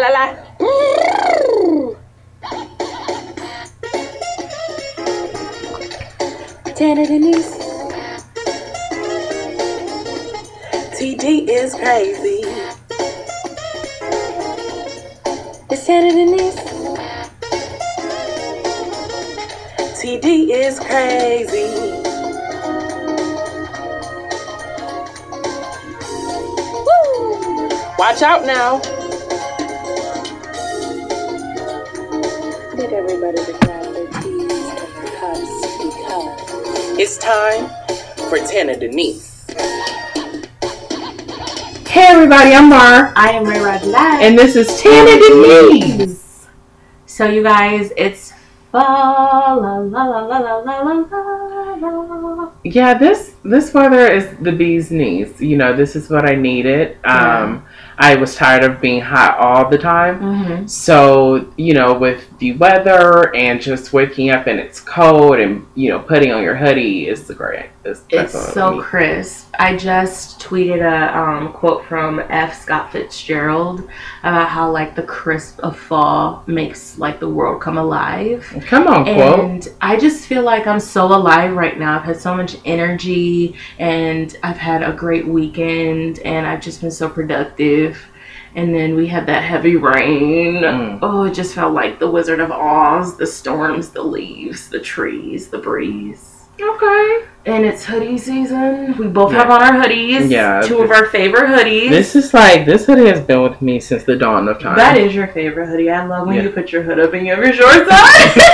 la la. Denise. TD is crazy. It's Denise. TD is crazy. Watch out now. It's time for Tana Denise. Hey everybody, I'm Mar, I am Ray Rajlat. and this is Tana Denise. So you guys, it's fall la la la la la la la la. Yeah, this this weather is the bee's knees. You know, this is what I needed. Um, I was tired of being hot all the time. Mm-hmm. So, you know, with the weather and just waking up and it's cold and, you know, putting on your hoodie is the great. It's, It's so crisp. I just tweeted a um, quote from F. Scott Fitzgerald about how like the crisp of fall makes like the world come alive. Come on, quote. And I just feel like I'm so alive right now. I've had so much energy and I've had a great weekend and I've just been so productive. And then we had that heavy rain. Mm. Oh, it just felt like the Wizard of Oz the storms, the leaves, the trees, the breeze. Okay. And it's hoodie season. We both Yeah. have on our hoodies. Yeah. Two of our favorite hoodies. This is like, this hoodie has been with me since the dawn of time. that is your favorite hoodie. I love when Yeah. you put your hood up and you have your shorts on.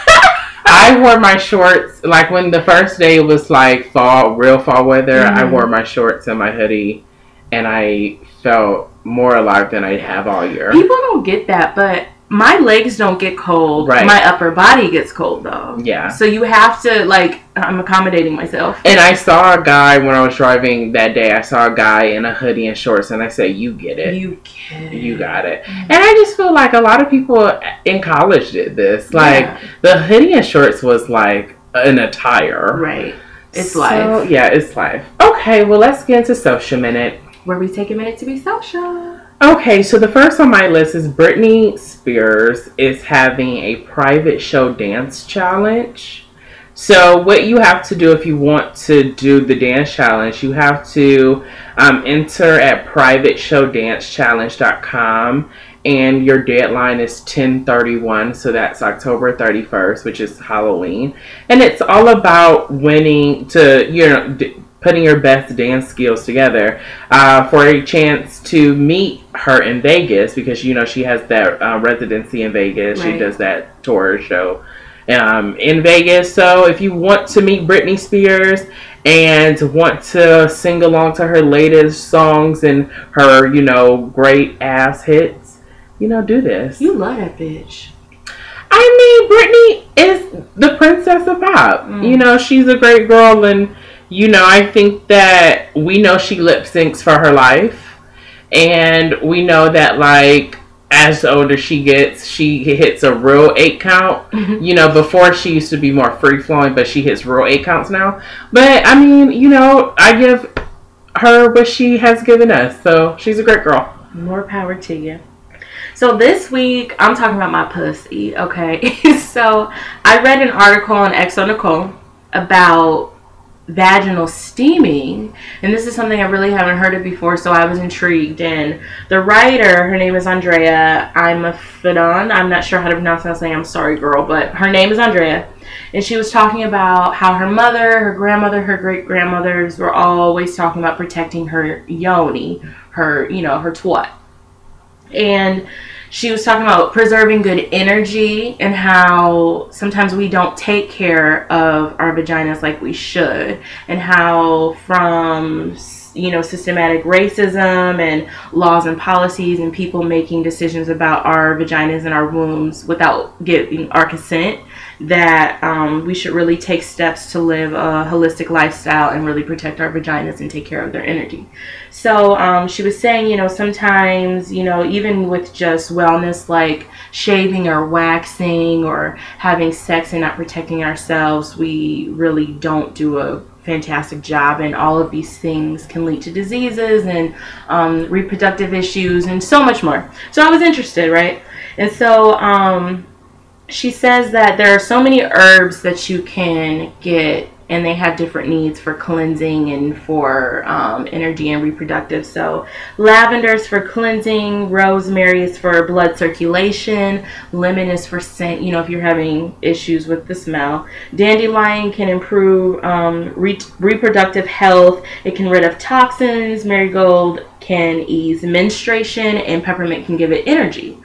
I wore my shorts like when the first day was like fall, real fall weather. I Mhm. wore my shorts and my hoodie, and I felt more alive than I have all year. People don't get that, but my legs don't get cold. Right. My upper body gets cold though. Yeah. So you have to like I'm accommodating myself. And I saw a guy when I was driving that day. I saw a guy in a hoodie and shorts, and I said, "You get it, you, get it. You got it." Mm-hmm. And I just feel like a lot of people in college did this. Like Yeah. the hoodie and shorts was like an attire. right. It's So, life. Yeah, it's life. Okay, well let's get into social minute. Where we take a minute to be social. Okay, so the first on my list is Britney Spears is having a private show dance challenge. So what you have to do if you want to do the dance challenge, you have to um, enter at privateshowdancechallenge.com and your deadline is 1031 so that's october 31st which is halloween and it's all about winning to you know d- putting your best dance skills together uh, for a chance to meet her in vegas because you know she has that uh, residency in vegas she does that tour show um, in vegas so if you want to meet britney spears and want to sing along to her latest songs and her you know great ass hits you know do this You love that bitch. I mean, Britney is the princess of pop. Mm. You know, she's a great girl, and you know, I think that we know she lip syncs for her life, and we know that like as older she gets, she hits a real eight count. Mhm. You know, before she used to be more free flowing, but she hits real eight counts now. But I mean, you know, I give her what she has given us, so she's a great girl. More power to you. So this week I'm talking about my pussy, okay? so I read an article on xoNecole about vaginal steaming, and this is something I really haven't heard of before, so I was intrigued. And the writer, her name is Andrea I'm a Fidon. I'm not sure how to pronounce that name. I'm sorry, girl, but her name is Andrea. And she was talking about how her mother, her grandmother, her great grandmothers were always talking about protecting her yoni, her, you know, her twat and she was talking about preserving good energy and how sometimes we don't take care of our vaginas like we should and how from you know systematic racism and laws and policies and people making decisions about our vaginas and our wombs without giving our consent that um, we should really take steps to live a holistic lifestyle and really protect our vaginas and take care of their energy so um, she was saying, you know, sometimes, you know, even with just wellness like shaving or waxing or having sex and not protecting ourselves, we really don't do a fantastic job, and all of these things can lead to diseases and um, reproductive issues and so much more. So I was interested, right? And so um, she says that there are so many herbs that you can get and they have different needs for cleansing and for um, energy and reproductive. So, lavender is for cleansing, rosemary is for blood circulation, lemon is for scent, you know, if you're having issues with the smell. Dandelion can improve um, re- reproductive health, it can rid of toxins, marigold can ease menstruation, and peppermint can give it energy.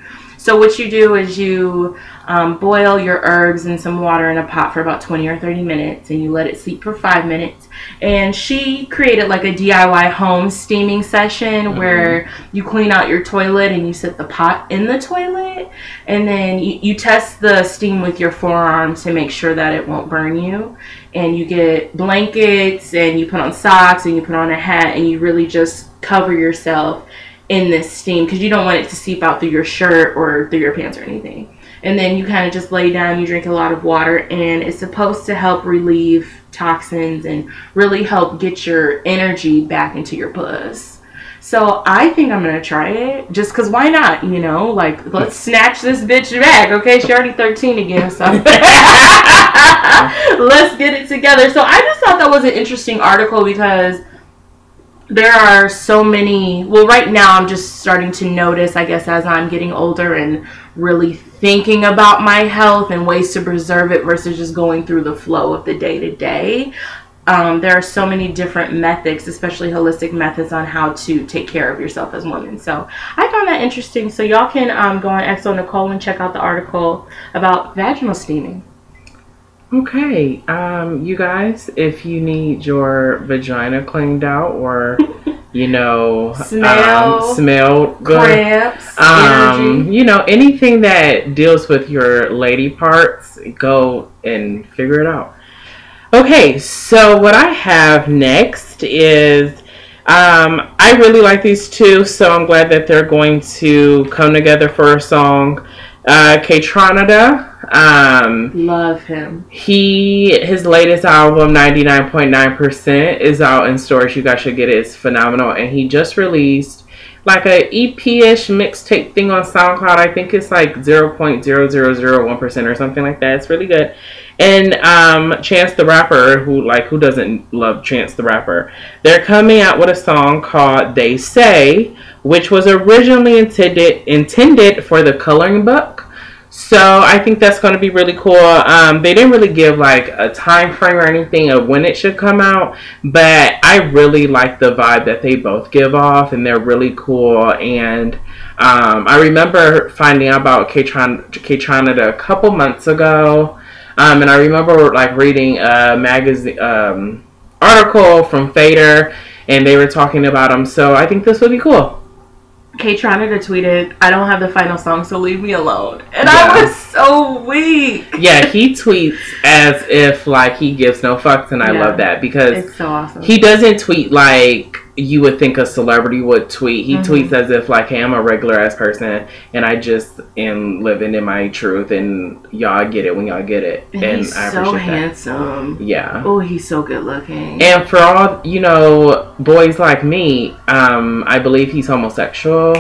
So, what you do is you um, boil your herbs in some water in a pot for about 20 or 30 minutes and you let it steep for five minutes. And she created like a DIY home steaming session mm-hmm. where you clean out your toilet and you set the pot in the toilet. And then you, you test the steam with your forearm to make sure that it won't burn you. And you get blankets and you put on socks and you put on a hat and you really just cover yourself in this steam because you don't want it to seep out through your shirt or through your pants or anything. And then you kind of just lay down you drink a lot of water and it's supposed to help relieve toxins and really help get your energy back into your puss. So i think i'm gonna try it just because why not you know? Like let's snatch this bitch back okay? She's already 13 again so let's get it together. So i just thought that was an interesting article because there are so many well right now i'm just starting to notice i guess as i'm getting older and really thinking about my health and ways to preserve it versus just going through the flow of the day to day there are so many different methods especially holistic methods on how to take care of yourself as women so i found that interesting. So y'all can um, go on xoNecole and check out the article about vaginal steaming Okay, um, you guys, if you need your vagina cleaned out or you know smell um, smell good, cramps, um, you know anything that deals with your lady parts, go and figure it out. Okay, so what I have next is um, I really like these two, so I'm glad that they're going to come together for a song. Uh, um, Love him. He his latest album, ninety nine point nine percent, is out in stores. You guys should get it. It's phenomenal. And he just released like a EP-ish mixtape thing on SoundCloud. I think it's like zero point zero zero zero one percent or something like that. It's really good. And um, Chance the Rapper, who like who doesn't love Chance the Rapper? They're coming out with a song called "They Say," which was originally intended intended for the coloring book so I think that's going to be really cool. Um, they didn't really give like a time frame or anything of when it should come out, but I really like the vibe that they both give off, and they're really cool. And um, I remember finding out about Kaytranada a couple months ago, um, and I remember like reading a magazine um, article from Fader, and they were talking about them. So I think this would be cool. Kaytranada tweeted, I don't have the final song, so leave me alone. And yeah. I was so weak. Yeah, he tweets as if like he gives no fucks and I yeah. love that because it's so awesome. He doesn't tweet like you would think a celebrity would tweet. He mm-hmm. tweets as if like, "Hey, I'm a regular ass person, and I just am living in my truth, and y'all get it when y'all get it." And, and he's I so handsome. That. Yeah. Oh, he's so good looking. And for all you know, boys like me, um, I believe he's homosexual.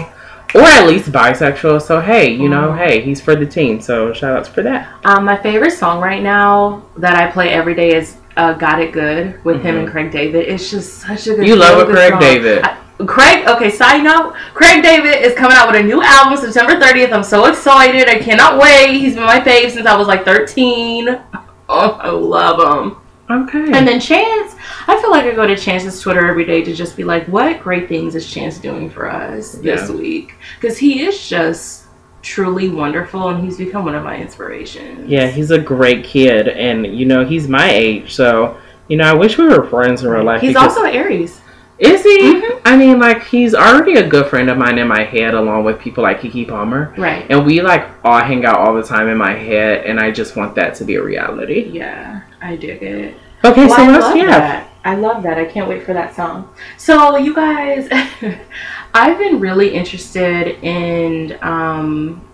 Or at least bisexual. So hey, you know, mm. hey, he's for the team. So shout outs for that. Um, my favorite song right now that I play every day is uh, "Got It Good" with mm-hmm. him and mm-hmm. Craig David. It's just such a good. You love a Craig song. David. I, Craig, okay, side note, Craig David is coming out with a new album September 30th. I'm so excited. I cannot wait. He's been my fave since I was like 13. Oh, I love him. Okay. And then Chance, I feel like I go to Chance's Twitter every day to just be like, what great things is Chance doing for us this week? Because he is just truly wonderful and he's become one of my inspirations. Yeah, he's a great kid and you know, he's my age, so you know, I wish we were friends in real life. He's also Aries. Is he? Mm-hmm. I mean, like he's already a good friend of mine in my head, along with people like Keke Palmer. Right. And we like all hang out all the time in my head, and I just want that to be a reality. Yeah, I dig it. Okay, well, so what else do you have? I love that. I can't wait for that song. So you guys, I've been really interested in um,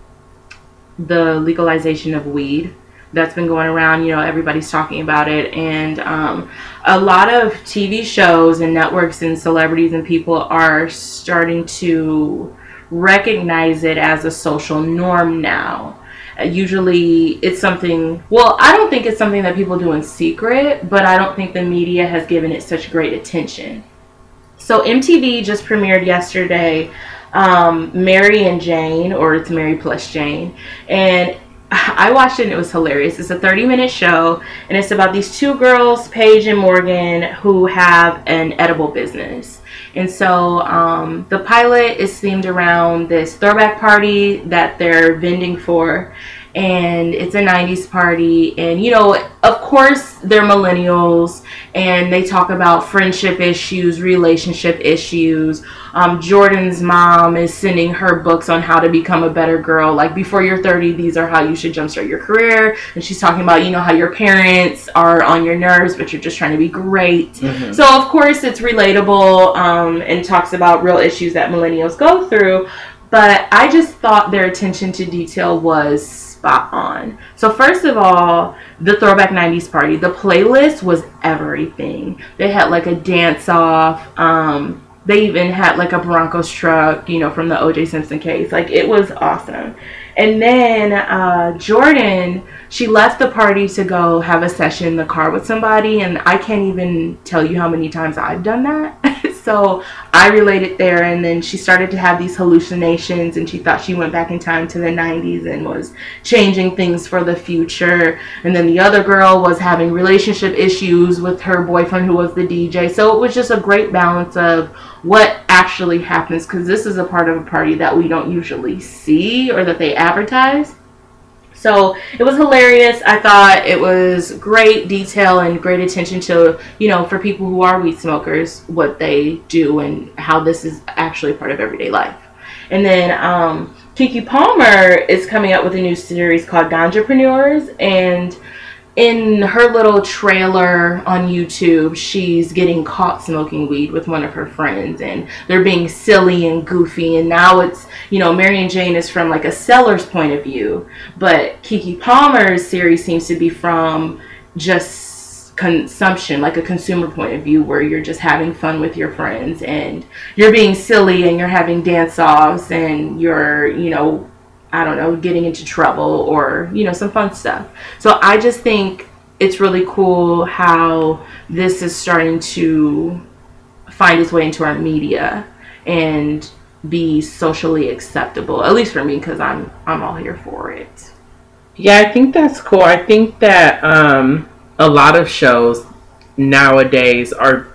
the legalization of weed that's been going around. You know, everybody's talking about it, and um, a lot of TV shows and networks and celebrities and people are starting to recognize it as a social norm now. Uh, usually, it's something. Well, I don't think it's something that people do in secret, but I don't think the media has given it such great attention. So MTV just premiered yesterday um, Mary and Jane, or it's Mary plus Jane, and I watched it and it was hilarious. It's a 30 minute show and it's about these two girls, Paige and Morgan, who have an edible business. And so um, the pilot is themed around this throwback party that they're vending for and it's a 90s party and you know of course they're millennials and they talk about friendship issues relationship issues. Um, jordan's mom is sending her books on how to become a better girl. Like before you're 30 these are how you should jumpstart your career. And she's talking about you know how your parents are on your nerves but you're just trying to be great. Mm-hmm. so of course it's relatable um, and talks about real issues that millennials go through. But i just thought their attention to detail was spot on. So first of all, the Throwback 90s party, the playlist was everything. They had like a dance off. Um, they even had like a Broncos truck, you know, from the OJ Simpson case. Like it was awesome. And then uh, Jordan, she left the party to go have a session in the car with somebody, and I can't even tell you how many times I've done that. So I related there, and then she started to have these hallucinations, and she thought she went back in time to the 90s and was changing things for the future. And then the other girl was having relationship issues with her boyfriend, who was the DJ. So it was just a great balance of what actually happens, because this is a part of a party that we don't usually see or that they advertise. So it was hilarious. I thought it was great detail and great attention to, you know, for people who are weed smokers, what they do and how this is actually part of everyday life. And then um, Keke Palmer is coming up with a new series called Ganjapreneurs. And in her little trailer on YouTube, she's getting caught smoking weed with one of her friends, and they're being silly and goofy. And now it's, you know, Mary and Jane is from like a seller's point of view, but Keke Palmer's series seems to be from just consumption, like a consumer point of view, where you're just having fun with your friends and you're being silly and you're having dance offs and you're, you know, I don't know, getting into trouble or, you know, some fun stuff. So I just think it's really cool how this is starting to find its way into our media and be socially acceptable at least for me because i'm i'm all here for it yeah i think that's cool i think that um a lot of shows nowadays are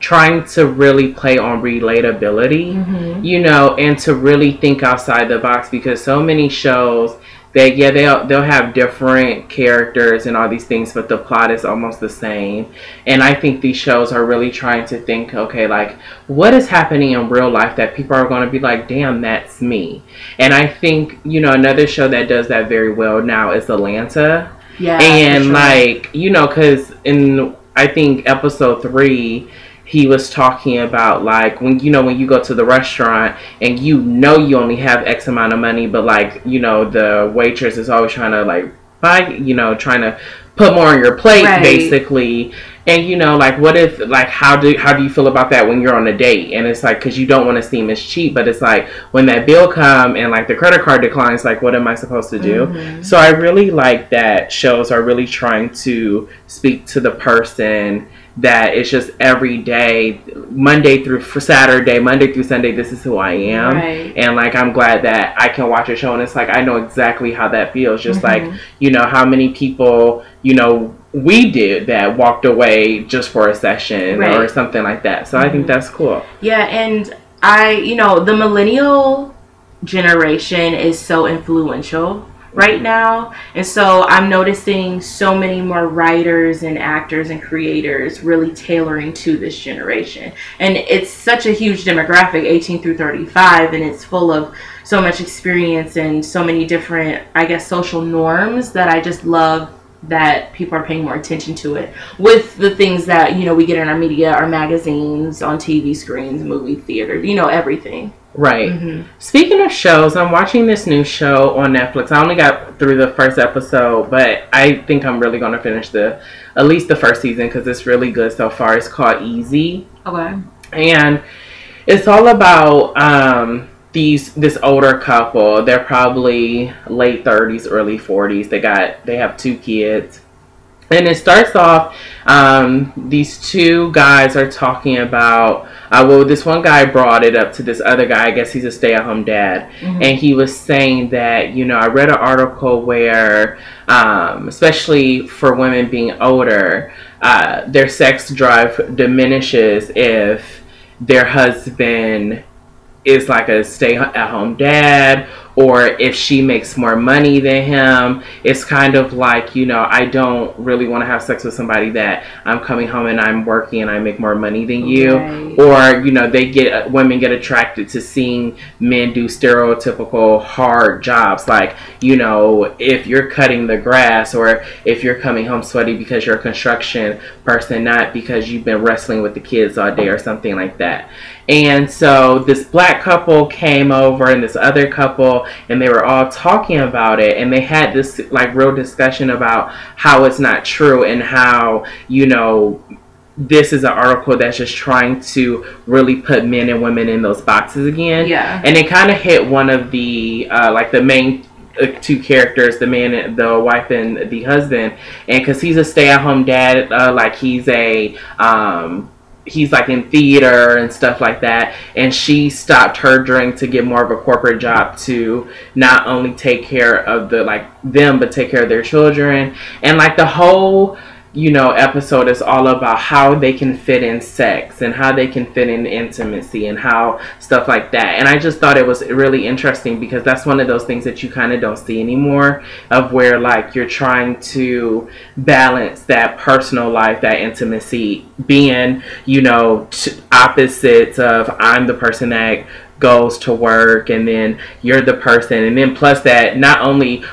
trying to really play on relatability, mm-hmm. you know, and to really think outside the box because so many shows they yeah they'll they'll have different characters and all these things but the plot is almost the same and i think these shows are really trying to think okay like what is happening in real life that people are going to be like damn that's me and i think you know another show that does that very well now is atlanta yeah and sure. like you know because in i think episode three he was talking about like when you know when you go to the restaurant and you know you only have X amount of money, but like you know the waitress is always trying to like buy you know trying to put more on your plate right. basically and you know like what if like how do how do you feel about that when you're on a date and it's like because you don't want to seem as cheap but it's like when that bill come and like the credit card declines like what am i supposed to do mm-hmm. so i really like that shows are really trying to speak to the person that it's just every day, Monday through Saturday, Monday through Sunday, this is who I am. Right. And like I'm glad that I can watch a show and it's like I know exactly how that feels. Just mm-hmm. like, you know, how many people, you know, we did that walked away just for a session right. or something like that. So mm-hmm. I think mm-hmm. that's cool. Yeah, and I, you know, the millennial generation is so influential right now. And so I'm noticing so many more writers and actors and creators really tailoring to this generation. And it's such a huge demographic, 18 through 35, and it's full of so much experience and so many different, I guess, social norms that I just love that people are paying more attention to it with the things that you know we get in our media our magazines on tv screens movie theater you know everything Right. Mhm. Speaking of shows, I'm watching this new show on Netflix. I only got through the first episode, but I think I'm really going to finish the at least the first season because it's really good so far. It's called Easy, okay and it's all about um, these this older couple. They're probably late 30s, early 40s. They got they have two kids. And it starts off, um, these two guys are talking about, uh, well, this one guy brought it up to this other guy. I guess he's a stay at home dad. Mhm. And he was saying that, you know, I read an article where, um, especially for women being older, uh, their sex drive diminishes if their husband is like a stay at home dad or if she makes more money than him it's kind of like you know i don't really want to have sex with somebody that i'm coming home and i'm working and i make more money than you Right. or you know they get uh, women get attracted to seeing men do stereotypical hard jobs like you know if you're cutting the grass or if you're coming home sweaty because you're a construction person not because you've been wrestling with the kids all day or something like that and so this black couple came over and this other couple and they were all talking about it. And they had this like real discussion about how it's not true and how you know this is an article that's just trying to really put men and women in those boxes again. Yeah. And it kind of hit one of the uh, like the main uh, two characters the man and the wife and the husband. And because he's a stay-at-home dad uh, like he's a um, he's like in theater and stuff like that. And she stopped her drink to get more of a corporate job to not only take care of the like them but take care of their children. And like the whole you know episode is all about how they can fit in sex and how they can fit in intimacy and how stuff like that. And i just thought it was really interesting because that's one of those things that you kind of don't see anymore of where like you're trying to balance that personal life that intimacy being you know t- opposites of i'm the person that goes to work and then you're the person. And then plus that not only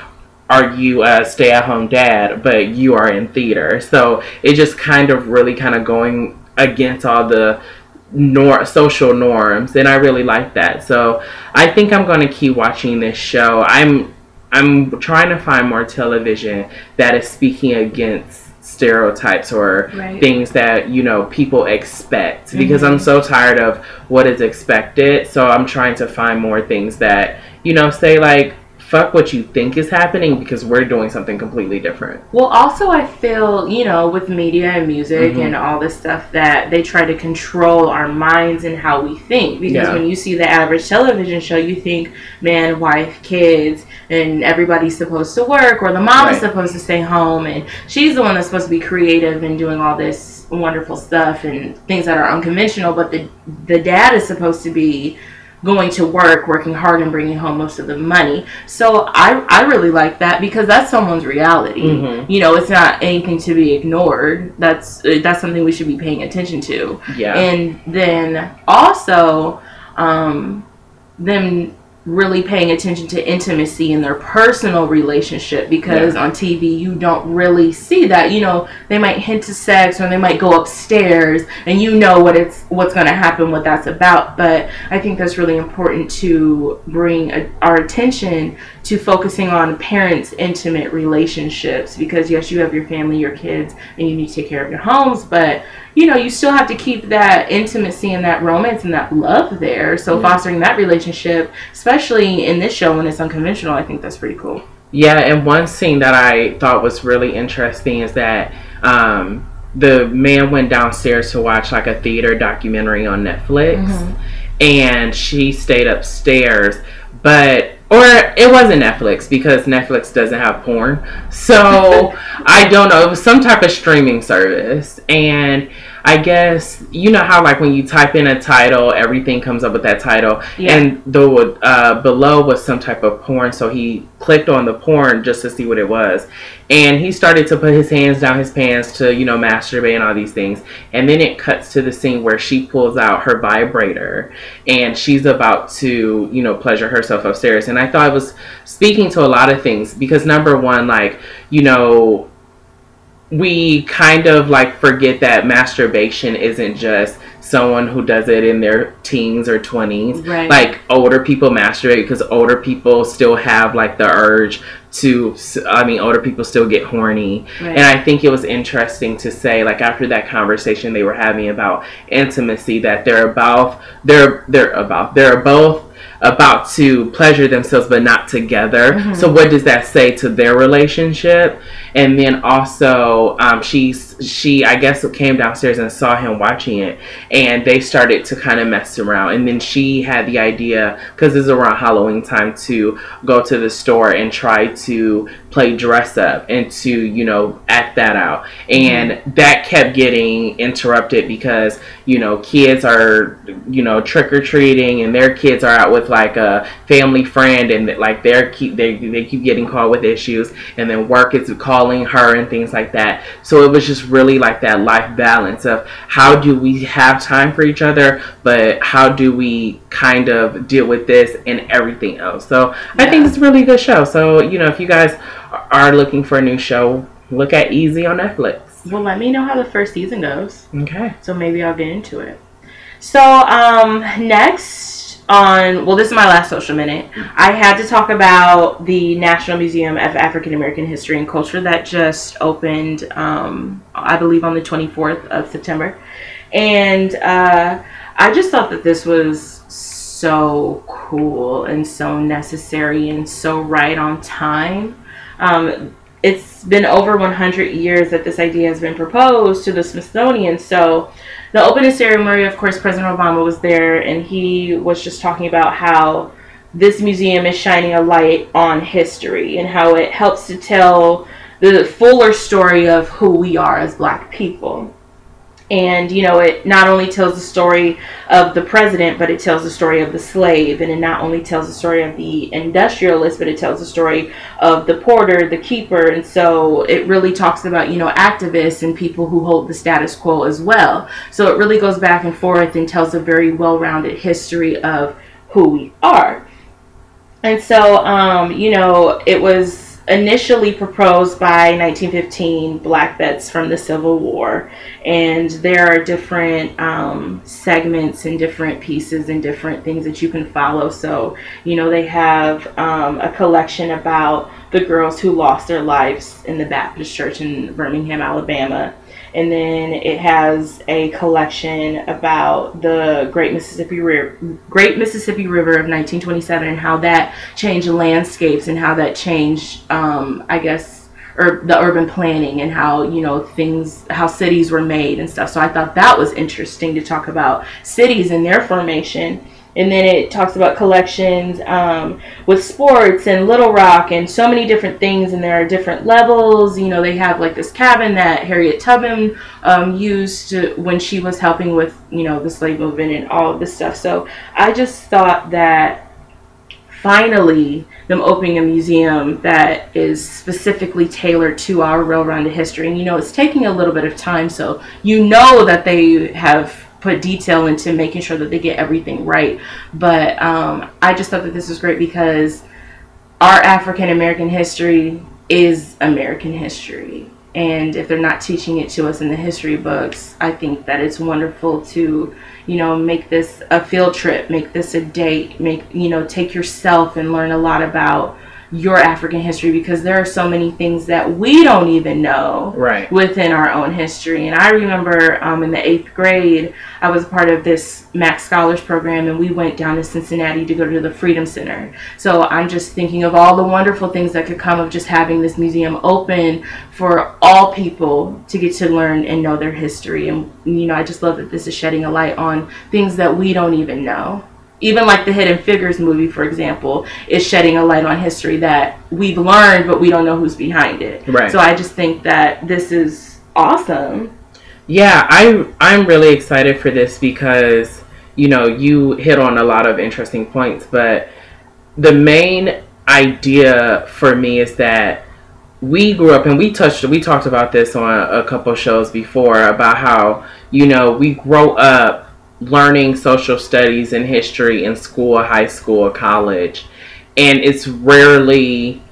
are you a stay at home dad, but you are in theater. So it just kind of really kind of going against all the nor social norms and I really like that. So I think I'm going to keep watching this show. I'm I'm trying to find more television that is speaking against stereotypes or Right. things that you know people expect because Mhm. I'm so tired of what is expected. So I'm trying to find more things that you know say like fuck what you think is happening because we're doing something completely different. Well, also, I feel, you know, with media and music Mhm. and all this stuff, that they try to control our minds and how we think. Because Yeah. when you see the average television show, you think man, wife, kids, and everybody's supposed to work, or the mom is supposed to stay home, and she's the one that's supposed to be creative and doing all this wonderful stuff and things that are unconventional. But the the dad is supposed to be going to work, working hard, and bringing home most of the money. So I I really like that because that's someone's reality. Mhm. You know, it's not anything to be ignored. That's uh, that's something we should be paying attention to. Yeah. And then also, um, them really paying attention to intimacy in their personal relationship because on TV you don't really see that. You know, they might hint to sex or they might go upstairs and you know what it's what's going to happen, what that's about. But I think that's really important to bring a, our attention to focusing on parents' intimate relationships because yes, you have your family, your kids, and you need to take care of your homes, but you know, you still have to keep that intimacy and that romance and that love there. So fostering that relationship, especially in this show when it's unconventional, I think that's pretty cool. Yeah, and one scene that I thought was really interesting is that um, the man went downstairs to watch like a theater documentary on Netflix, Mhm. and she stayed upstairs, but or it wasn't Netflix because Netflix doesn't have porn, so I don't know. It was some type of streaming service, and I guess you know how like when you type in a title, everything comes up with that title, Yeah. and the uh, below was some type of porn. So he clicked on the porn just to see what it was, and he started to put his hands down his pants to you know masturbate and all these things. And then it cuts to the scene where she pulls out her vibrator, and she's about to you know pleasure herself upstairs. And I thought it was speaking to a lot of things because number one, like you know we kind of like forget that masturbation isn't just someone who does it in their teens or 20s Right. like older people masturbate because older people still have like the urge to i mean older people still get horny Right. and i think it was interesting to say like after that conversation they were having about intimacy that they're about they're they're about they're both about to pleasure themselves but not together. Mm-hmm. so what does that say to their relationship? And then also um, she's she i guess came downstairs and saw him watching it and they started to kind of mess around. And then she had the idea because it's around halloween time to go to the store and try to play dress up and to you know act that out. And mm-hmm. that kept getting interrupted because you know kids are you know trick-or-treating and their kids are out with like a family friend and like they're keep they, they keep getting called with issues and then work is calling her and things like that. So it was just really like that life balance of how do we have time for each other but how do we kind of deal with this and everything else. So i think it's a really good show. So you know if you guys are looking for a new show look at easy on netflix well, let me know how the first season goes. okay So maybe I'll get into it. So um next on well this is my last social minute. I had to talk about the National Museum of African American History and Culture that just opened um I believe on the 24th of September. And uh I just thought that this was so cool and so necessary and so right on time. Um, it's been over 100 years that this idea has been proposed to the Smithsonian. So, the opening ceremony, of course, President Obama was there, and he was just talking about how this museum is shining a light on history and how it helps to tell the fuller story of who we are as Black people. And, you know, it not only tells the story of the president, but it tells the story of the slave. And it not only tells the story of the industrialist, but it tells the story of the porter, the keeper. And so it really talks about, you know, activists and people who hold the status quo as well. So it really goes back and forth and tells a very well rounded history of who we are. And so, um, you know, it was initially proposed by 1915 black vets from the Civil War. And there are different um, segments and different pieces and different things that you can follow. So, you know, they have um, a collection about the girls who lost their lives in the Baptist church in Birmingham, Alabama. And then it has a collection about the Great Mississippi River, Great Mississippi River of 1927, and how that changed landscapes and how that changed, um, I guess, or the urban planning and how you know things, how cities were made and stuff. So I thought that was interesting to talk about cities and their formation. And then it talks about collections um, with sports and Little Rock and so many different things. And there are different levels. You know, they have like this cabin that Harriet Tubman um, used to, when she was helping with, you know, the slave movement and all of this stuff. So I just thought that finally them opening a museum that is specifically tailored to our well-rounded history. And you know, it's taking a little bit of time. So you know that they have put detail into making sure that they get everything right. But um, I just thought that this was great because our African American history is American history. And if they're not teaching it to us in the history books, I think that it's wonderful to, you know, make this a field trip, make this a date, make, you know, take yourself and learn a lot about your African history because there are so many things that we don't even know Right. within our own history. And I remember um, in the eighth grade, I was part of this Max Scholars program, and we went down to Cincinnati to go to the Freedom Center. So I'm just thinking of all the wonderful things that could come of just having this museum open for all people to get to learn and know their history. And, you know, I just love that this is shedding a light on things that we don't even know. Even like the Hidden Figures movie, for example, is shedding a light on history that we've learned, but we don't know who's behind it. Right. So I just think that this is awesome. Yeah, I'm I'm really excited for this because you know you hit on a lot of interesting points, but the main idea for me is that we grew up and we touched we talked about this on a couple shows before about how you know we grow up learning social studies and history in school, high school, college, and it's rarely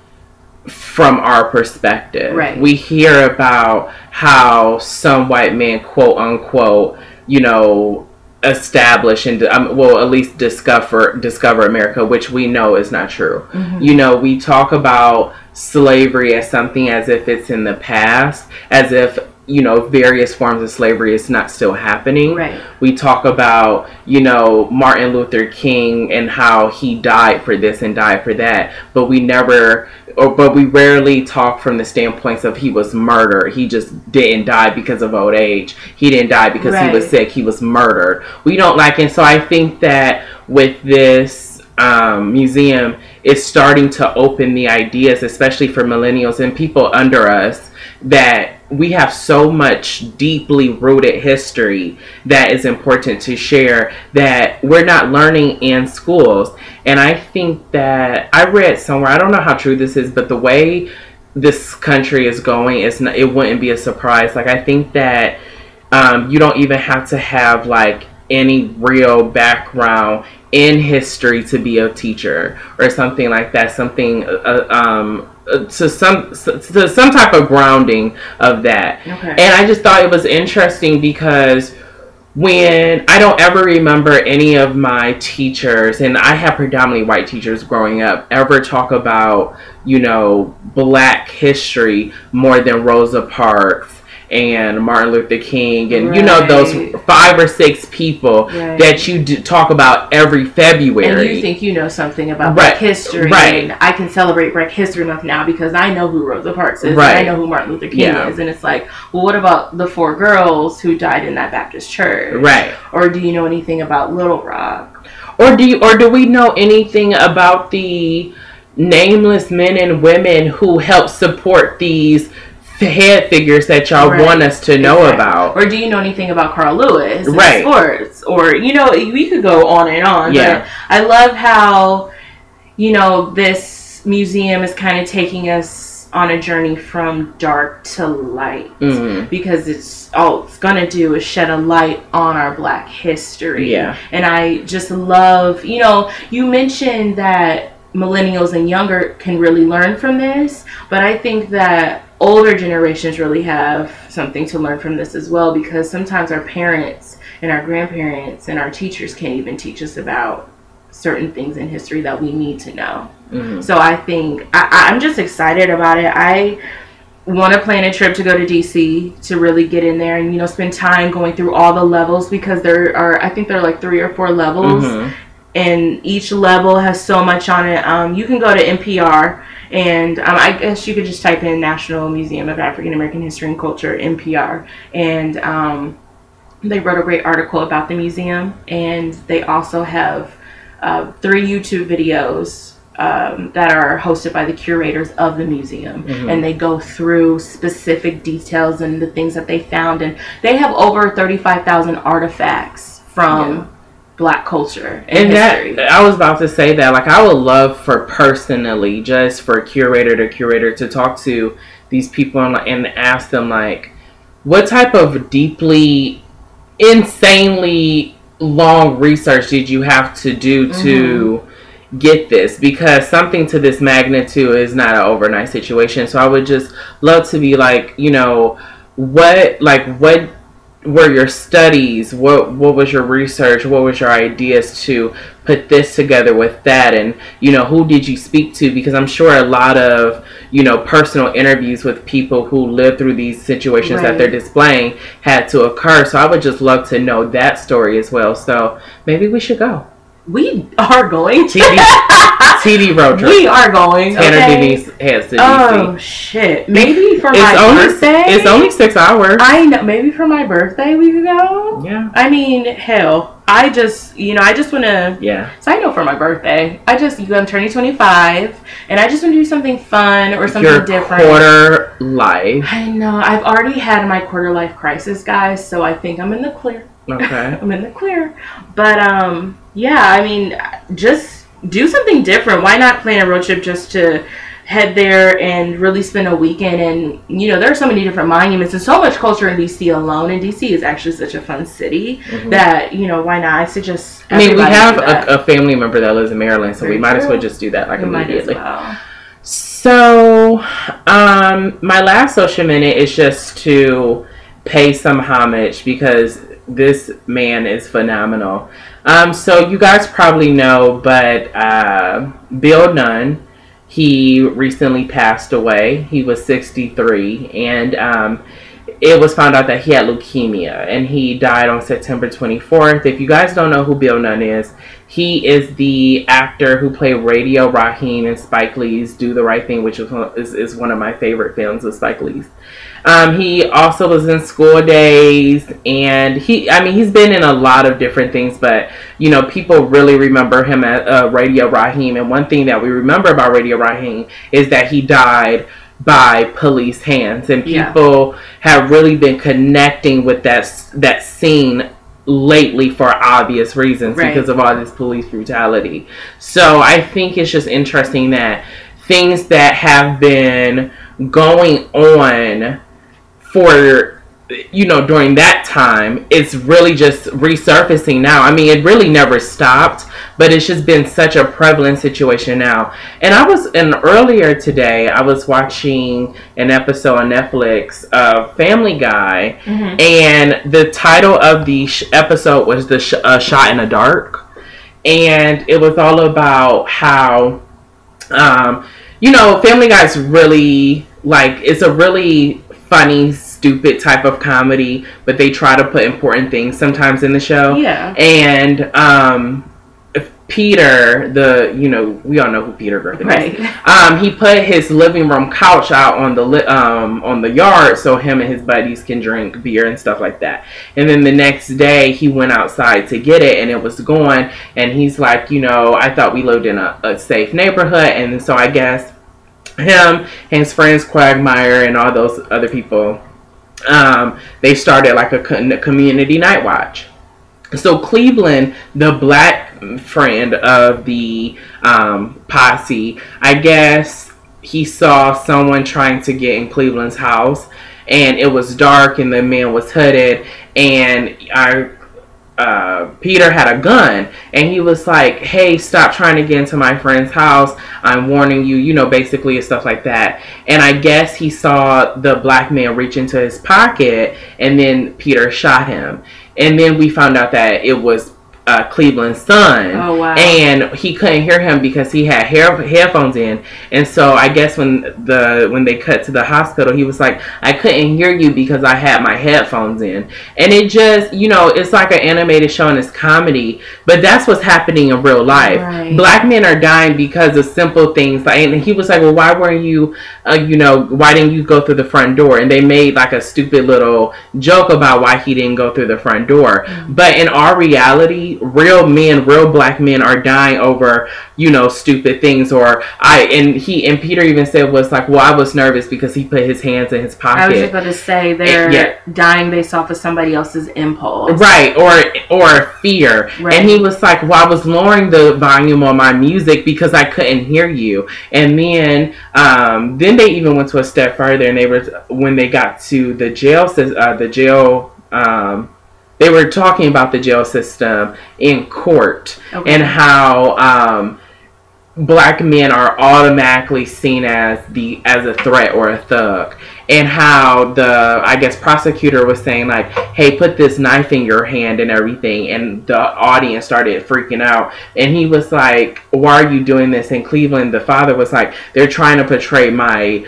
from our perspective. Right. We hear about how some white man, quote unquote, you know, establish and um, well at least discover discover America, which we know is not true. Mm-hmm. You know, we talk about slavery as something as if it's in the past, as if you know various forms of slavery is not still happening. Right. We talk about you know Martin Luther King and how he died for this and died for that, but we never or but we rarely talk from the standpoints of he was murdered. He just didn't die because of old age. He didn't die because he was sick. He was murdered. We don't like and so I think that with this um, museum it's starting to open the ideas, especially for millennials and people under us, that we have so much deeply rooted history that is important to share that we're not learning in schools. And I think that I read somewhere, I don't know how true this is, but the way this country is going is not, it wouldn't be a surprise. Like I think that um, you don't even have to have like any real background in history to be a teacher or something like that. Something uh, um, uh, to some to some type of grounding of that. Okay. And I just thought it was interesting because when I don't ever remember any of my teachers, and I had predominantly white teachers growing up, ever talk about, you know, black history more than Rosa Parks and Martin Luther King, and you know, those five or six people Right. that you d- talk about every February. And you think you know something about Right, Black history, right. and I can celebrate Black History Month now because I know who Rosa Parks is, Right. and I know who Martin Luther King Yeah. is, and it's like, well, what about the four girls who died in that Baptist church? right. Or do you know anything about Little Rock? Or do you, or do we know anything about the nameless men and women who help support these head figures that y'all Right. want us to know Exactly. about? Or do you know anything about Carl Lewis Right. sports? Or you know, we could go on and on. Yeah. But I love how you know this museum is kind of taking us on a journey from dark to light Mhm. because it's all it's gonna do is shed a light on our black history. Yeah. And I just love, you know, you mentioned that millennials and younger can really learn from this, but I think that older generations really have something to learn from this as well because sometimes our parents and our grandparents and our teachers can't even teach us about certain things in history that we need to know. Mhm. So I think I, I'm just excited about it. I want to plan a trip to go to DC to really get in there and you know spend time going through all the levels because there are I think there are like three or four levels Mhm. and each level has so much on it. Um, you can go to NPR and um, I guess you could just type in National Museum of African American History and Culture NPR and um, they wrote a great article about the museum and they also have uh, three YouTube videos um, that are hosted by the curators of the museum Mhm. and they go through specific details and the things that they found and they have over 35,000 artifacts from Yeah. Black culture and, And history. that I was about to say that like I would love for personally just for curator to curator to talk to these people and, and ask them like what type of deeply insanely long research did you have to do to mm-hmm. get this? Because something to this magnitude is not an overnight situation. So i would just love to be like you know what like what were your studies? What what was your research? What was your ideas to put this together with that? And you know who did you speak to? Because i'm sure a lot of you know personal interviews with people who lived through these situations that they're displaying had to occur. So i would just love to know that story as well. So maybe we should go we are going to. td td road trip we are going. tanner okay? denise heads to Oh dc shit! Maybe for it's my only birthday. it's only six hours I know. Maybe for my birthday we could go. yeah I mean, hell, I just you know I just want to. yeah So I know for my birthday, I just you know, I'm turning 25, and I just want to do something fun or something your different. quarter life I know. I've already had my quarter life crisis, guys. So I think I'm in the clear. okay I'm in the clear. But um, yeah, I mean, just do something different. Why not plan a road trip just to head there and really spend a weekend? And you know, there are so many different monuments and so much culture in DC alone. And DC is actually such a fun city Mhm. that you know, why not? I suggest. I mean, we have a, a family member that lives in Maryland, so we Very might as well just do that like We immediately. well. So so um, my last social minute is just to pay some homage because this man is phenomenal. Um, so you guys probably know, but uh, Bill Nunn, he recently passed away. He was 63, and um, it was found out that he had leukemia, and he died on September 24th. If you guys don't know who Bill Nunn is, he is the actor who played Radio Raheem in Spike Lee's Do the Right Thing, which is, is, one of my favorite films of Spike Lee's. Um, he also was in School Daze, and he, I mean, he's been in a lot of different things, but you know, people really remember him at uh, Radio Raheem. And one thing that we remember about Radio Raheem is that he died by police hands, and people yeah. have really been connecting with that that scene lately for obvious reasons right. because of all this police brutality. So I think it's just interesting that things that have been going on for you know during that time it's really just resurfacing now. I mean it really never stopped but it's just been such a prevalent situation now. And i was and earlier today i was watching an episode on netflix of family guy mm-hmm. and the title of the sh- episode was the sh- uh, shot in the dark. And it was all about how um, you know family guy's really like it's a really funny stupid type of comedy, but they try to put important things sometimes in the show. Yeah. And um, Peter, the you know we all know who Peter Griffin right. is. Um, he put his living room couch out on the li- um on the yard so him and his buddies can drink beer and stuff like that. And then the next day he went outside to get it and it was gone. And he's like, you know, I thought we lived in a, a safe neighborhood, and so I guess him and his friends Quagmire and all those other people um, they started like a community night watch. So Cleveland, the black friend of the um, posse, I guess he saw someone trying to get in Cleveland's house, and it was dark, and the man was hooded, and I uh, Peter had a gun and he was like, Hey, stop trying to get into my friend's house. I'm warning you, you know, basically, and stuff like that. And I guess he saw the black man reach into his pocket and then Peter shot him. And then we found out that it was uh, Cleveland's son. Oh, wow. And he couldn't hear him because he had hair, headphones in. And so I guess when the when they cut to the hospital, he was like, I couldn't hear you because I had my headphones in. And it just, you know, it's like an animated show and it's comedy, but that's what's happening in real life. Right. Black men are dying because of simple things. Like, and he was like, well, why weren't you, uh, you know, why didn't you go through the front door? And they made like a stupid little joke about why he didn't go through the front door. Mm-hmm. But in our reality, real men, real black men are dying over, you know, stupid things. Or I and he and Peter even said was like, well, I was nervous because he put his hands in his pocket. I was just going to say they're and, yeah. dying based off of somebody else's impulse, right? Or or fear. Right. And he was like, well, I was lowering the volume on my music because I couldn't hear you. And then um, then they even went to a step further, and they were when they got to the jail, uh, the jail. Um, they were talking about the jail system in court okay. and how um, black men are automatically seen as the as a threat or a thug and how the i guess prosecutor was saying like hey put this knife in your hand and everything and the audience started freaking out. And he was like why are you doing this in cleveland? The father was like they're trying to portray my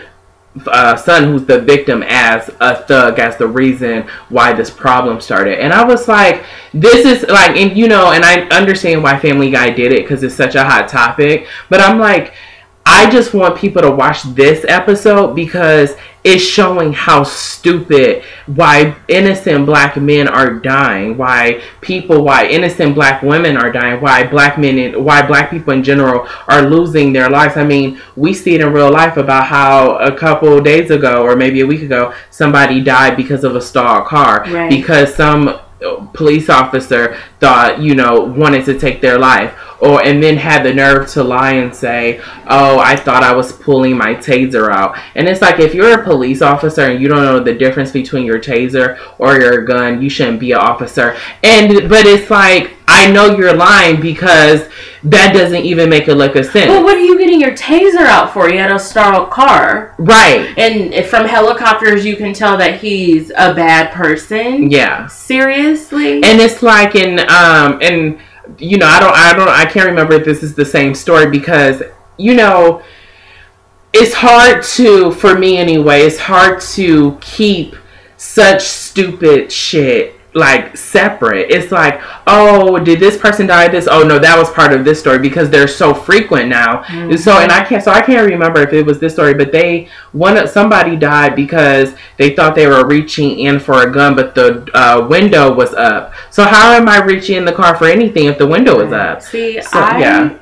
uh, son who's the victim as a thug as the reason why this problem started. And i was like this is like and you know and i understand why family guy did it because it's such a hot topic but i'm like I just want people to watch this episode because it's showing how stupid why innocent black men are dying, why people, why innocent black women are dying, why black men and why black people in general are losing their lives. I mean, we see it in real life about how a couple days ago or maybe a week ago somebody died because of a stalled car right. because some police officer thought, you know, wanted to take their life or and then had the nerve to lie and say, "Oh, I thought I was pulling my taser out." And it's like if you're a police officer and you don't know the difference between your taser or your gun, you shouldn't be an officer. And but it's like I know you're lying because that doesn't even make a lick of sense. Well, what are you your taser out for you at a stalled car. Right. And if from helicopters, you can tell that he's a bad person. Yeah. Seriously. And it's like in um and you know, I don't I don't I can't remember if this is the same story because you know it's hard to for me anyway, it's hard to keep such stupid shit like separate. It's like, oh, did this person die? This, oh no, that was part of this story because they're so frequent now. Mm-hmm. So, and I can't, so I can't remember if it was this story, but they one somebody died because they thought they were reaching in for a gun, but the uh, window was up. So how am I reaching in the car for anything if the window is up? See, So, I yeah.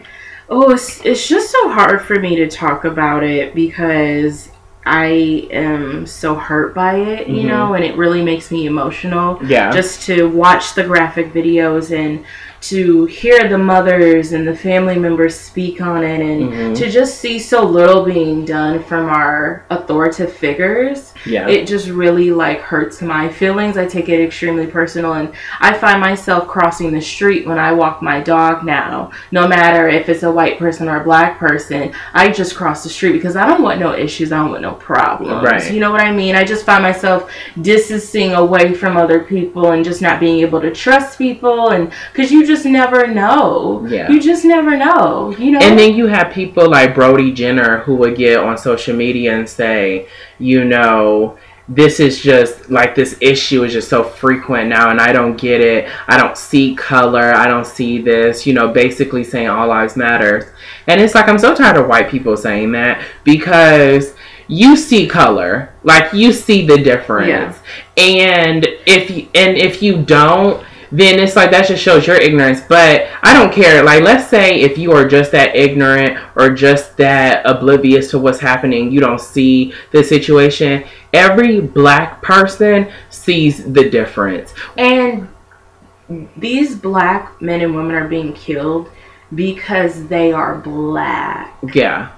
oh, it's, it's just so hard for me to talk about it because I am so hurt by it, you Mhm. know, and it really makes me emotional. Yeah. Just to watch the graphic videos and to hear the mothers and the family members speak on it and Mhm. to just see so little being done from our authoritative figures yeah. it just really like hurts my feelings. I take it extremely personal and I find myself crossing the street when I walk my dog now. No matter if it's a white person or a black person, I just cross the street because I don't want no issues. I don't want no problems. Right. You know what I mean? I just find myself distancing away from other people and just not being able to trust people and cuz you just never know. Yeah. You just never know, you know? And then you have people like Brody Jenner who would get on social media and say, you know, this is just like this issue is just so frequent now and I don't get it. I don't see color. I don't see this, you know, basically saying all lives matter. And it's like I'm so tired of white people saying that because you see color. Like you see the difference. Yeah. And if you, and if you don't then it's like that just shows your ignorance. But I don't care. Like, let's say if you are just that ignorant or just that oblivious to what's happening, you don't see the situation. Every black person sees the difference. And these black men and women are being killed because they are black. Yeah.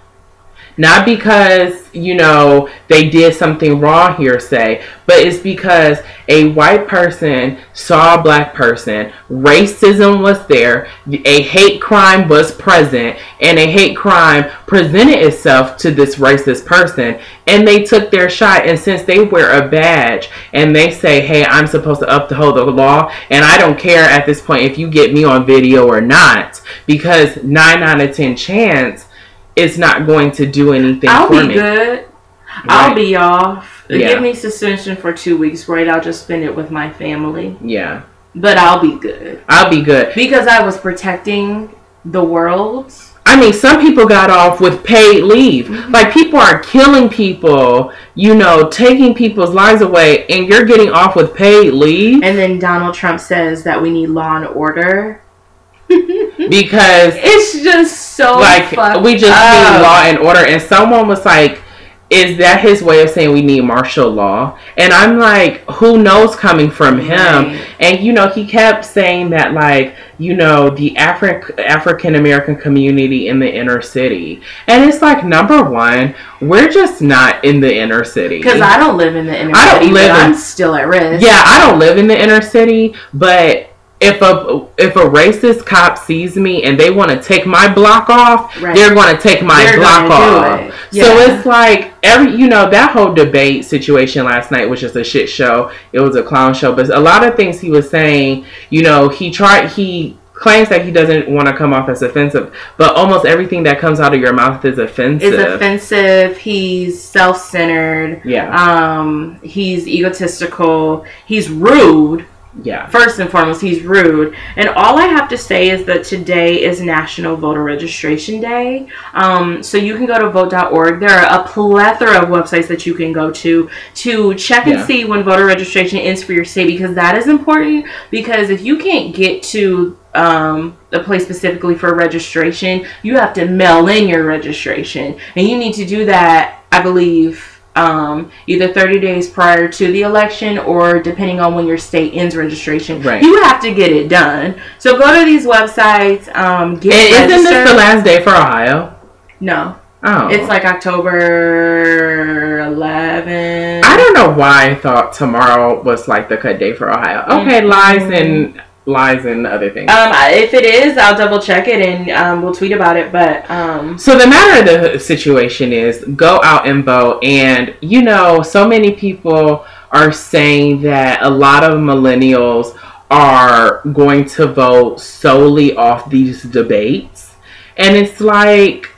Not because, you know, they did something wrong here, say, but it's because a white person saw a black person, racism was there, a hate crime was present, and a hate crime presented itself to this racist person, and they took their shot. And since they wear a badge and they say, hey, I'm supposed to uphold the law, and I don't care at this point if you get me on video or not, because 9 out of 10 chance it's not going to do anything I'll for be me. good. I'll be off. Yeah. Give me suspension for two weeks, right? I'll just spend it with my family. Yeah. But I'll be good. I'll be good. Because I was protecting the world. I mean, some people got off with paid leave. Mm-hmm. Like, people are killing people, you know, taking people's lives away, and you're getting off with paid leave And then Donald Trump says that we need law and order. Because, It's just so like, we just up. need law and order. And someone was like, is that his way of saying we need martial law? And I'm like, who knows coming from him? Right. And you know, he kept saying that like, you know, the Afri- African American community in the inner city. And it's like number one, we're just not in the inner city. Because I don't live in the inner I don't city, live but in- I'm still at risk. yeah, I don't live in the inner city, but if a if a racist cop sees me and they want to take my block off, Right. they're going to take my They're block off. it. So it's like every you know that whole debate situation last night was just a shit show. It was a clown show, but a lot of things he was saying, you know, he tried he claims that he doesn't want to come off as offensive, but almost everything that comes out of your mouth is offensive. Is offensive. He's self-centered. yeah, Um, he's egotistical. He's rude. Yeah. First and foremost, he's rude. And all I have to say is that today is National Voter Registration Day. Um, so you can go to vote.org. There are a plethora of websites that you can go to to check and Yeah. see when voter registration ends for your state because that is important. Because if you can't get to um, a place specifically for registration, you have to mail in your registration. And you need to do that, I believe, um, either 30 days prior to the election or depending on when your state ends registration. Right. You have to get it done. So go to these websites, um, get And isn't this the last day for Ohio? no, Oh, it's like October 11. I don't know why I thought tomorrow was like the cut day for Ohio. Okay, Mhm. lies and lies and other things? Um, if it is, I'll double check it and um, we'll tweet about it. But um, So the matter of the situation is go out and vote and you know so many people are saying that a lot of millennials are going to vote solely off these debates and it's like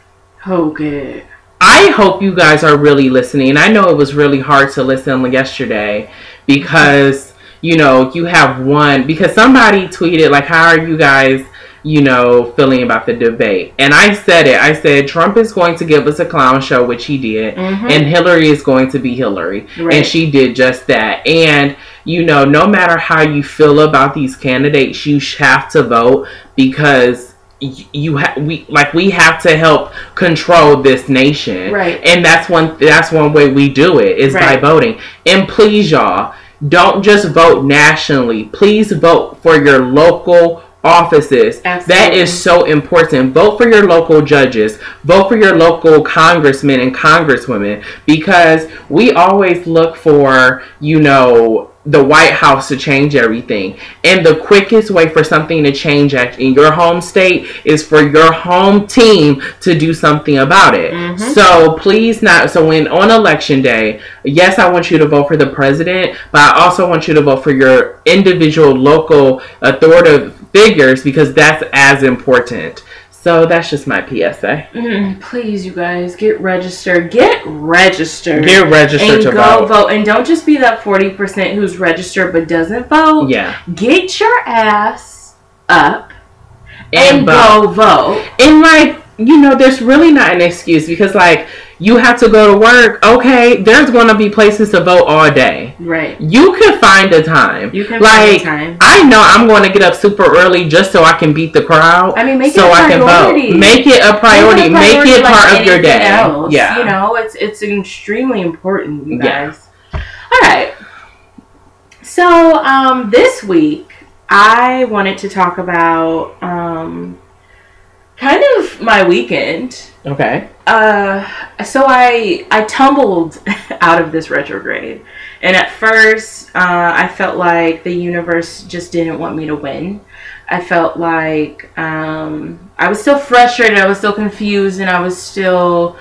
oh good. I hope you guys are really listening. I know it was really hard to listen yesterday because you know you have one because somebody tweeted like how are you guys you know feeling about the debate? And I said it. I said Trump is going to give us a clown show which he did Mhm. and Hillary is going to be Hillary. Right. and she did just that. And you know no matter how you feel about these candidates you have to vote because you have we like we have to help control this nation. Right. and that's one that's one way we do it is by voting. And please y'all don't just vote nationally. Please vote for your local offices. That Absolutely. is so important. Vote for your local judges. Vote for your local congressmen and congresswomen because we always look for you know the White House to change everything. And the quickest way for something to change in your home state is for your home team to do something about it. Mm-hmm. So please not. So when on election day, yes, I want you to vote for the president, but I also want you to vote for your individual local authoritative figures because that's as important. So that's just my PSA. Mm, please, you guys, get registered. Get registered. Get registered and to go vote. vote. And don't just be that 40% who's registered but doesn't vote. Yeah. Get your ass up And and, vote. go vote. And like, you know, there's really not an excuse because like you have to go to work. Okay, there's gonna be places to vote all day. Right. You can find a time. You can like, find a time. I know I'm going to get up super early just so I can beat the crowd. I mean, make it so a I can priority. vote. Make it a priority. Make priority it like part of your day. else. Yeah. You know, it's it's extremely important, you Yeah. guys. All right. So, um, this week I wanted to talk about um, kind of my weekend. Okay. Uh, so I I tumbled out of this retrograde, and at first uh, I felt like the universe just didn't want me to win. I felt like um, I was still frustrated, I was still confused, and I was still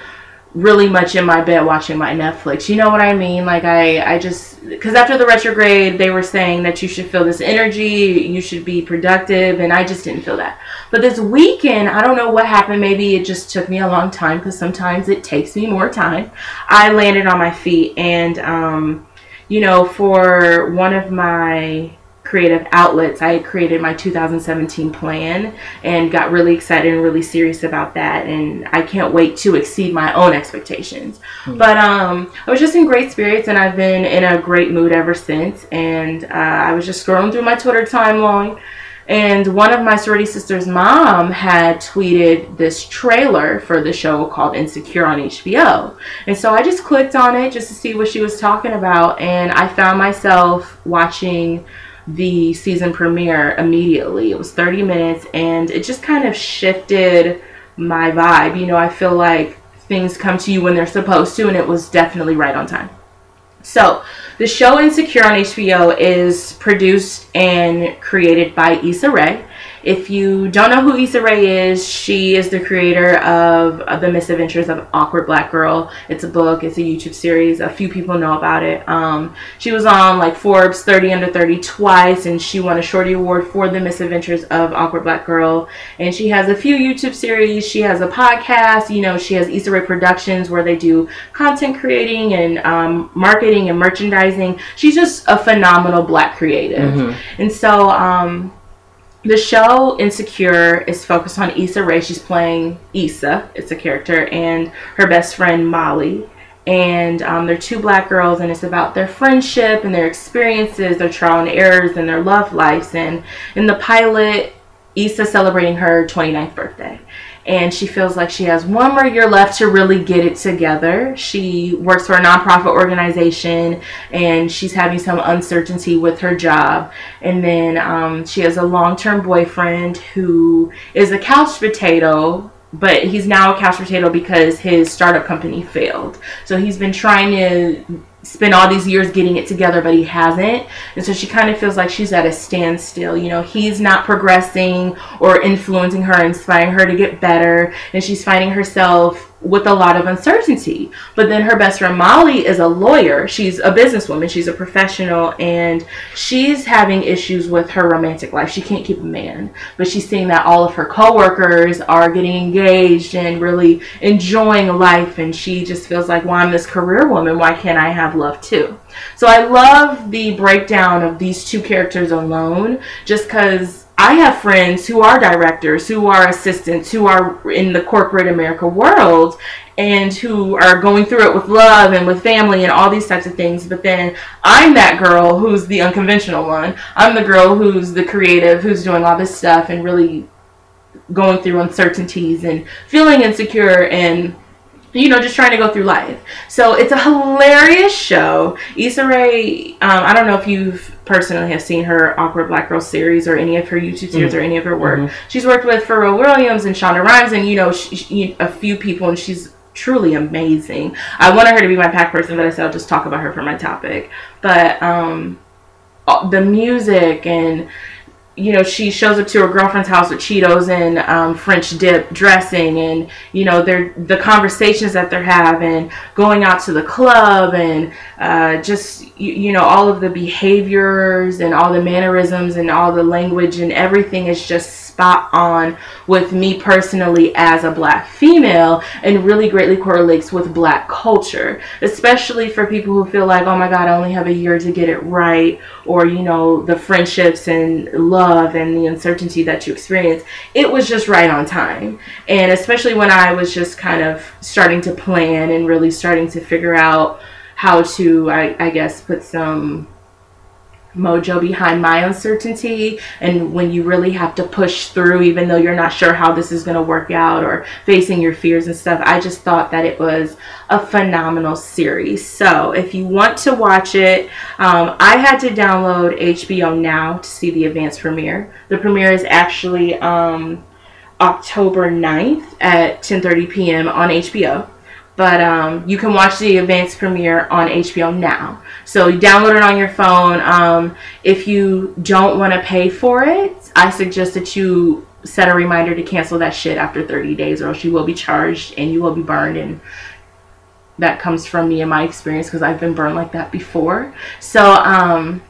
really much in my bed watching my Netflix. You know what I mean? Like I, I just because after the retrograde, they were saying that you should feel this energy, you should be productive, and I just didn't feel that. But this weekend, I don't know what happened. Maybe it just took me a long time because sometimes it takes me more time. I landed on my feet, and um, you know, for one of my creative outlets, I had created my 2017 plan and got really excited and really serious about that. And I can't wait to exceed my own expectations. But um, I was just in great spirits, and I've been in a great mood ever since. And uh, I was just scrolling through my Twitter timeline. And one of my sorority sister's mom had tweeted this trailer for the show called Insecure on HBO. And so I just clicked on it just to see what she was talking about. And I found myself watching the season premiere immediately. It was 30 minutes and it just kind of shifted my vibe. You know, I feel like things come to you when they're supposed to, and it was definitely right on time. So, the show Insecure on HBO is produced and created by Issa Rae. If you don't know who Issa Rae is, she is the creator of, of The Misadventures of Awkward Black Girl. It's a book, it's a YouTube series. A few people know about it. Um, she was on like Forbes 30 Under 30 twice, and she won a Shorty Award for The Misadventures of Awkward Black Girl. And she has a few YouTube series. She has a podcast. You know, she has Issa Rae Productions where they do content creating and um, marketing and merchandising. She's just a phenomenal black creative. And so, um, the show Insecure is focused on Issa Rae. She's playing Issa, it's a character, and her best friend Molly. And um, they're two black girls, and it's about their friendship and their experiences, their trial and errors, and their love lives. And in the pilot, Issa celebrating her 29th birthday. And she feels like she has one more year left to really get it together. She works for a nonprofit organization and she's having some uncertainty with her job. And then um, she has a long term boyfriend who is a couch potato, but he's now a couch potato because his startup company failed. So he's been trying to spent all these years getting it together, but he hasn't. And so she kind of feels like she's at a standstill. You know, he's not progressing or influencing her, inspiring her to get better. And she's finding herself with a lot of uncertainty. But then her best friend Molly is a lawyer. She's a businesswoman. She's a professional and she's having issues with her romantic life. She can't keep a man. But she's seeing that all of her coworkers are getting engaged and really enjoying life and she just feels like, "Well, I'm this career woman. Why can't I have love too?" So I love the breakdown of these two characters alone just cuz I have friends who are directors, who are assistants, who are in the corporate America world, and who are going through it with love and with family and all these types of things. But then I'm that girl who's the unconventional one. I'm the girl who's the creative, who's doing all this stuff and really going through uncertainties and feeling insecure and you know, just trying to go through life. So it's a hilarious show. Issa Rae, um, I don't know if you've personally have seen her Awkward Black Girl series or any of her YouTube series mm-hmm. or any of her work. Mm-hmm. She's worked with Pharrell Williams and Shonda Rhimes and, you know, she, she, a few people, and she's truly amazing. I wanted her to be my pack person, but I said I'll just talk about her for my topic. But um, the music and you know, she shows up to her girlfriend's house with Cheetos and um, French dip dressing, and you know, they're the conversations that they're having, going out to the club, and uh, just you, you know, all of the behaviors and all the mannerisms and all the language and everything is just spot on with me personally as a black female and really greatly correlates with black culture, especially for people who feel like, oh my God, I only have a year to get it right, or, you know, the friendships and love and the uncertainty that you experience. It was just right on time. And especially when I was just kind of starting to plan and really starting to figure out how to, I, I guess, put some mojo behind my uncertainty and when you really have to push through even though you're not sure how this is going to work out or facing your fears and stuff i just thought that it was a phenomenal series. So if you want to watch it um, i had to download hbo now to see the advanced premiere. The premiere is actually um, october 9th at 10.30 p.m on hbo but um, you can watch the advanced premiere on HBO now. So you download it on your phone. Um, if you don't want to pay for it, I suggest that you set a reminder to cancel that shit after 30 days, or else you will be charged and you will be burned. And that comes from me and my experience because I've been burned like that before. So um,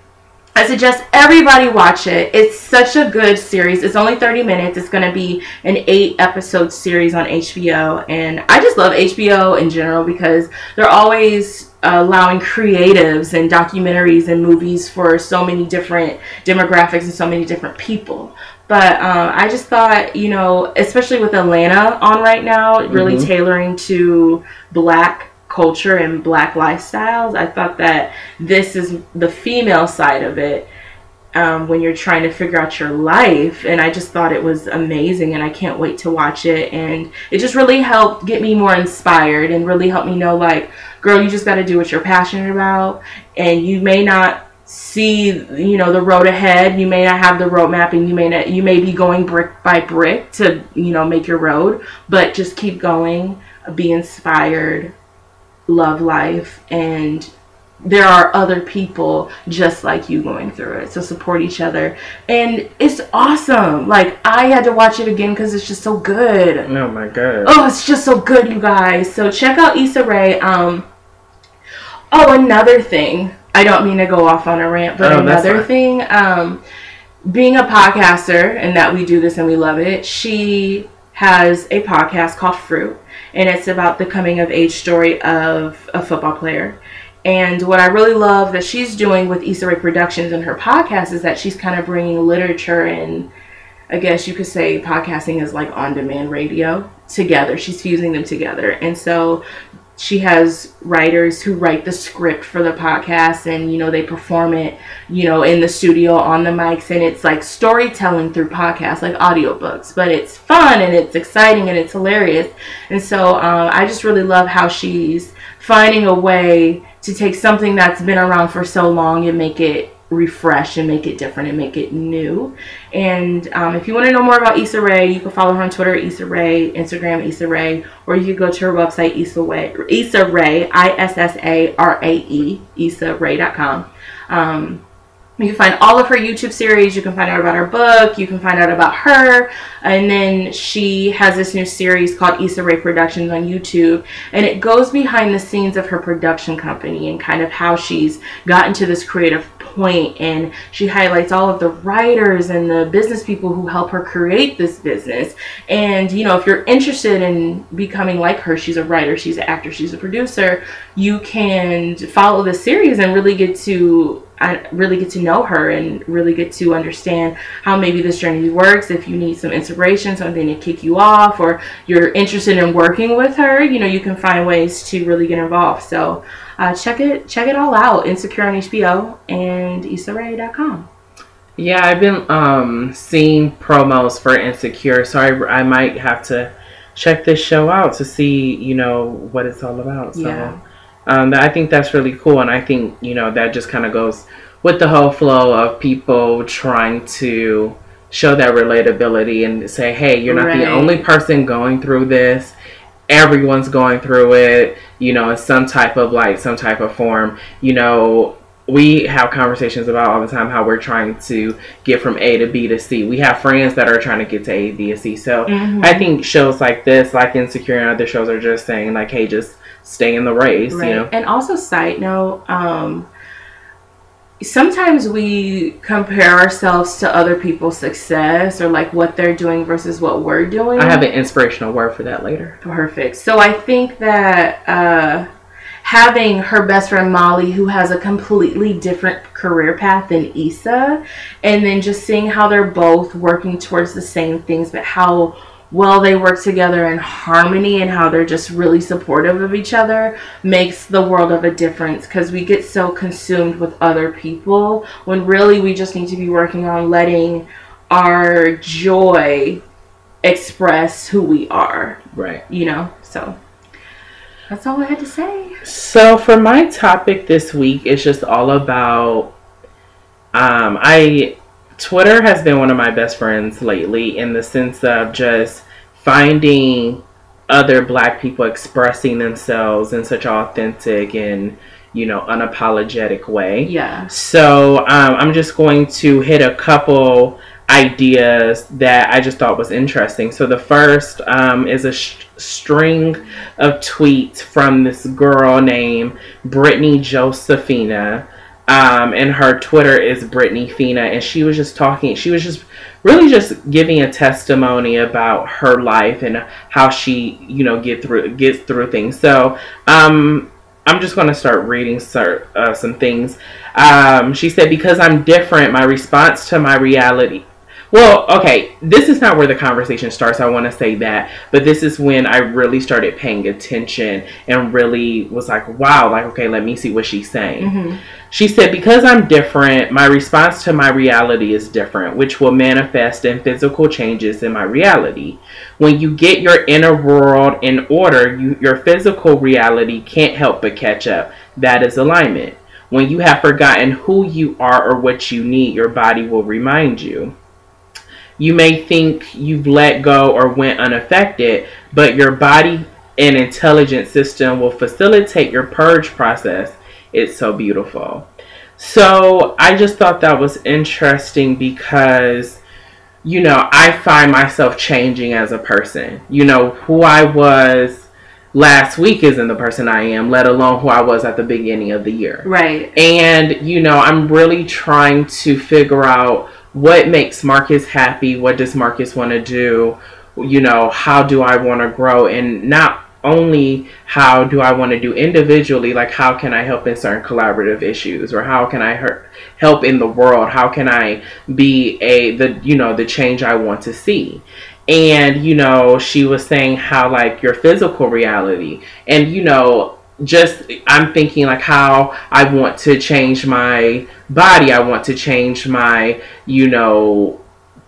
I suggest everybody watch it. It's such a good series. It's only 30 minutes. It's going to be an eight episode series on HBO. And I just love HBO in general because they're always allowing creatives and documentaries and movies for so many different demographics and so many different people. But um, I just thought, you know, especially with Atlanta on right now, really mm-hmm. tailoring to black culture and black lifestyles. I thought that this is the female side of it um, when you're trying to figure out your life. And I just thought it was amazing and I can't wait to watch it. And it just really helped get me more inspired and really helped me know, like, girl, you just got to do what you're passionate about. And you may not see you know the road ahead you may not have the road mapping you may not you may be going brick by brick to you know make your road but just keep going be inspired love life and there are other people just like you going through it. So support each other. And it's awesome. Like i had to watch it again because it's just so good. Oh my god. Oh it's just so good you guys. So check out Issa Rae. Um oh another thing. I don't mean to go off on a rant but oh, another thing um being a podcaster and that we do this and we love it she has a podcast called fruit and it's about the coming of age story of a football player. And what I really love that she's doing with Issa Rae Productions and her podcast is that she's kind of bringing literature and I guess you could say podcasting is like on demand radio together. She's fusing them together. And so she has writers who write the script for the podcast and you know they perform it you know in the studio on the mics. And it's like storytelling through podcasts like audiobooks. But it's fun and it's exciting and it's hilarious. And so um, i just really love how she's finding a way to take something that's been around for so long and make it refresh and make it different and make it new. And um, if you want to know more about Issa Rae, you can follow her on Twitter, Issa Rae, Instagram, Issa Rae, or you can go to her website, Issa Rae, Issa Rae, I S S A R A E, IssaRae.com. Um, you can find all of her YouTube series. You can find out about her book. You can find out about her. And then she has this new series called Issa Rae Productions on YouTube. And it goes behind the scenes of her production company and kind of how she's gotten to this creative point. And she highlights all of the writers and the business people who help her create this business. And, you know, if you're interested in becoming like her, she's a writer, she's an actor, she's a producer, you can follow the series and really get to I really get to know her and really get to understand how maybe this journey works. If you need some inspiration, something to kick you off, or you're interested in working with her, you know, you can find ways to really get involved. So uh, check it check it all out. Insecure on HBO and IssaRae.com. Yeah, I've been um, seeing promos for Insecure, so I, I might have to check this show out to see, you know, what it's all about. So. Yeah. Um, I think that's really cool, and I think you know that just kind of goes with the whole flow of people trying to show that relatability and say, "Hey, you're not Right. the only person going through this. Everyone's going through it. You know, in some type of like some type of form. You know." We have conversations about all the time how we're trying to get from A to B to C. We have friends that are trying to get to A, B, and C. So Mhm. I think shows like this, like Insecure and other shows, are just saying like, "Hey, just stay in the race." Right. You know. And also, side note, um, sometimes we compare ourselves to other people's success or like what they're doing versus what we're doing. I have an inspirational word for that later. Perfect. So I think that uh, having her best friend Molly, who has a completely different career path than Issa, and then just seeing how they're both working towards the same things, but how well they work together in harmony and how they're just really supportive of each other makes the world of a difference because we get so consumed with other people when really we just need to be working on letting our joy express who we are Right. you know so that's all i had to say So for my topic this week, it's just all about. Um, I Twitter has been one of my best friends lately in the sense of just finding other Black people expressing themselves in such authentic and you know unapologetic way. yeah So um, I'm just going to hit a couple ideas that I just thought was interesting. So the first um, is a sh- string of tweets from this girl named Brittany Josephina. Um, and her Twitter is Brittany Fina, and she was just talking. She was just really just giving a testimony about her life and how she, you know, get through gets through things. So, um, I'm just going to start reading cer- uh, some things. Um, she said, Because I'm different, my response to my reality. Well, okay, this is not where the conversation starts. I want to say that. But this is when I really started paying attention and really was like, wow, like, okay, let me see what she's saying. hmm She said, Because I'm different, my response to my reality is different, which will manifest in physical changes in my reality. When you get your inner world in order, you, your physical reality can't help but catch up. That is alignment. When you have forgotten who you are or what you need, your body will remind you. You may think you've let go or went unaffected, but your body and intelligent system will facilitate your purge process. It's so beautiful. So I just thought that was interesting because, you know, I find myself changing as a person. You know, who I was last week isn't the person I am, let alone who I was at the beginning of the year. right And, you know, I'm really trying to figure out what makes Marcus happy, what does Marcus want to do, you know, how do I want to grow, and not only how do I want to do individually, like how can I help in certain collaborative issues, or how can I help in the world, how can I be a, the, you know, the change I want to see. And, you know, she was saying how, like, your physical reality, and, you know, just I'm thinking like how I want to change my body. I want to change my, you know,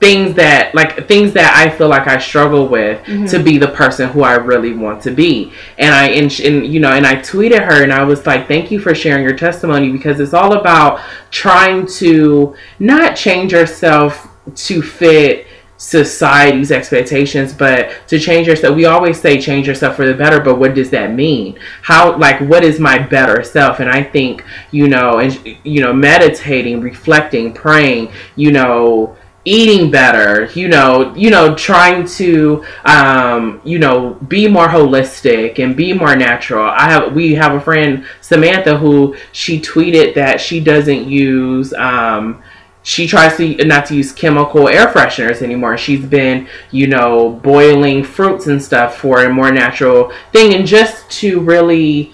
things that like things that I feel like I struggle with Mm-hmm. to be the person who I really want to be. And I and, and you know and I tweeted her and I was like, "Thank you for sharing your testimony because it's all about trying to not change yourself to fit society's expectations but to change yourself we always say change yourself for the better but what does that mean how like what is my better self and i think you know and you know meditating reflecting praying you know eating better you know you know trying to um you know be more holistic and be more natural i have we have a friend samantha who she tweeted that she doesn't use um she tries to not to use chemical air fresheners anymore. She's been, you know, boiling fruits and stuff for a more natural thing, and just to really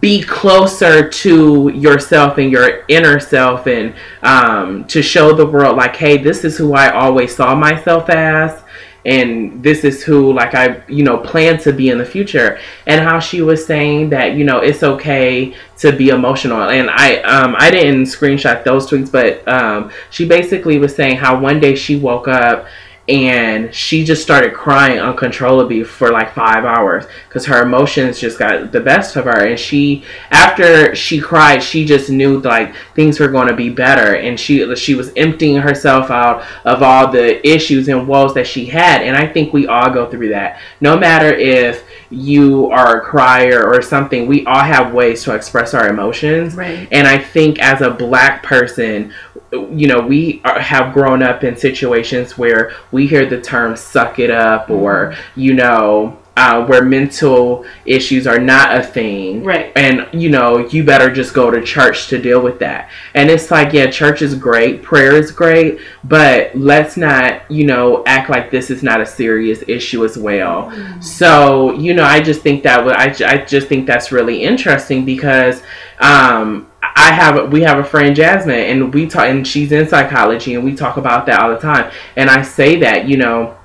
be closer to yourself and your inner self, and um, to show the world, like, hey, this is who I always saw myself as, and this is who, like, I, you know, plan to be in the future. And how she was saying that, you know, it's okay to be emotional and i um i didn't screenshot those tweets but um she basically was saying how one day she woke up and she just started crying uncontrollably for like five hours because her emotions just got the best of her and she after she cried she just knew like things were going to be better and she she was emptying herself out of all the issues and woes that she had and i think we all go through that. No matter if you are a crier or something we all have ways to express our emotions Right. and i think as a black person you know we are, have grown up in situations where we hear the term suck it up or mm-hmm. you know uh, where mental issues are not a thing. Right. and you know you better just go to church to deal with that. And it's like yeah church is great prayer is great but let's not you know act like this is not a serious issue as well. So you know i just think that I, I just think that's really interesting because um I have we have a friend Jasmine and we talk and she's in psychology and we talk about that all the time. And I say that you know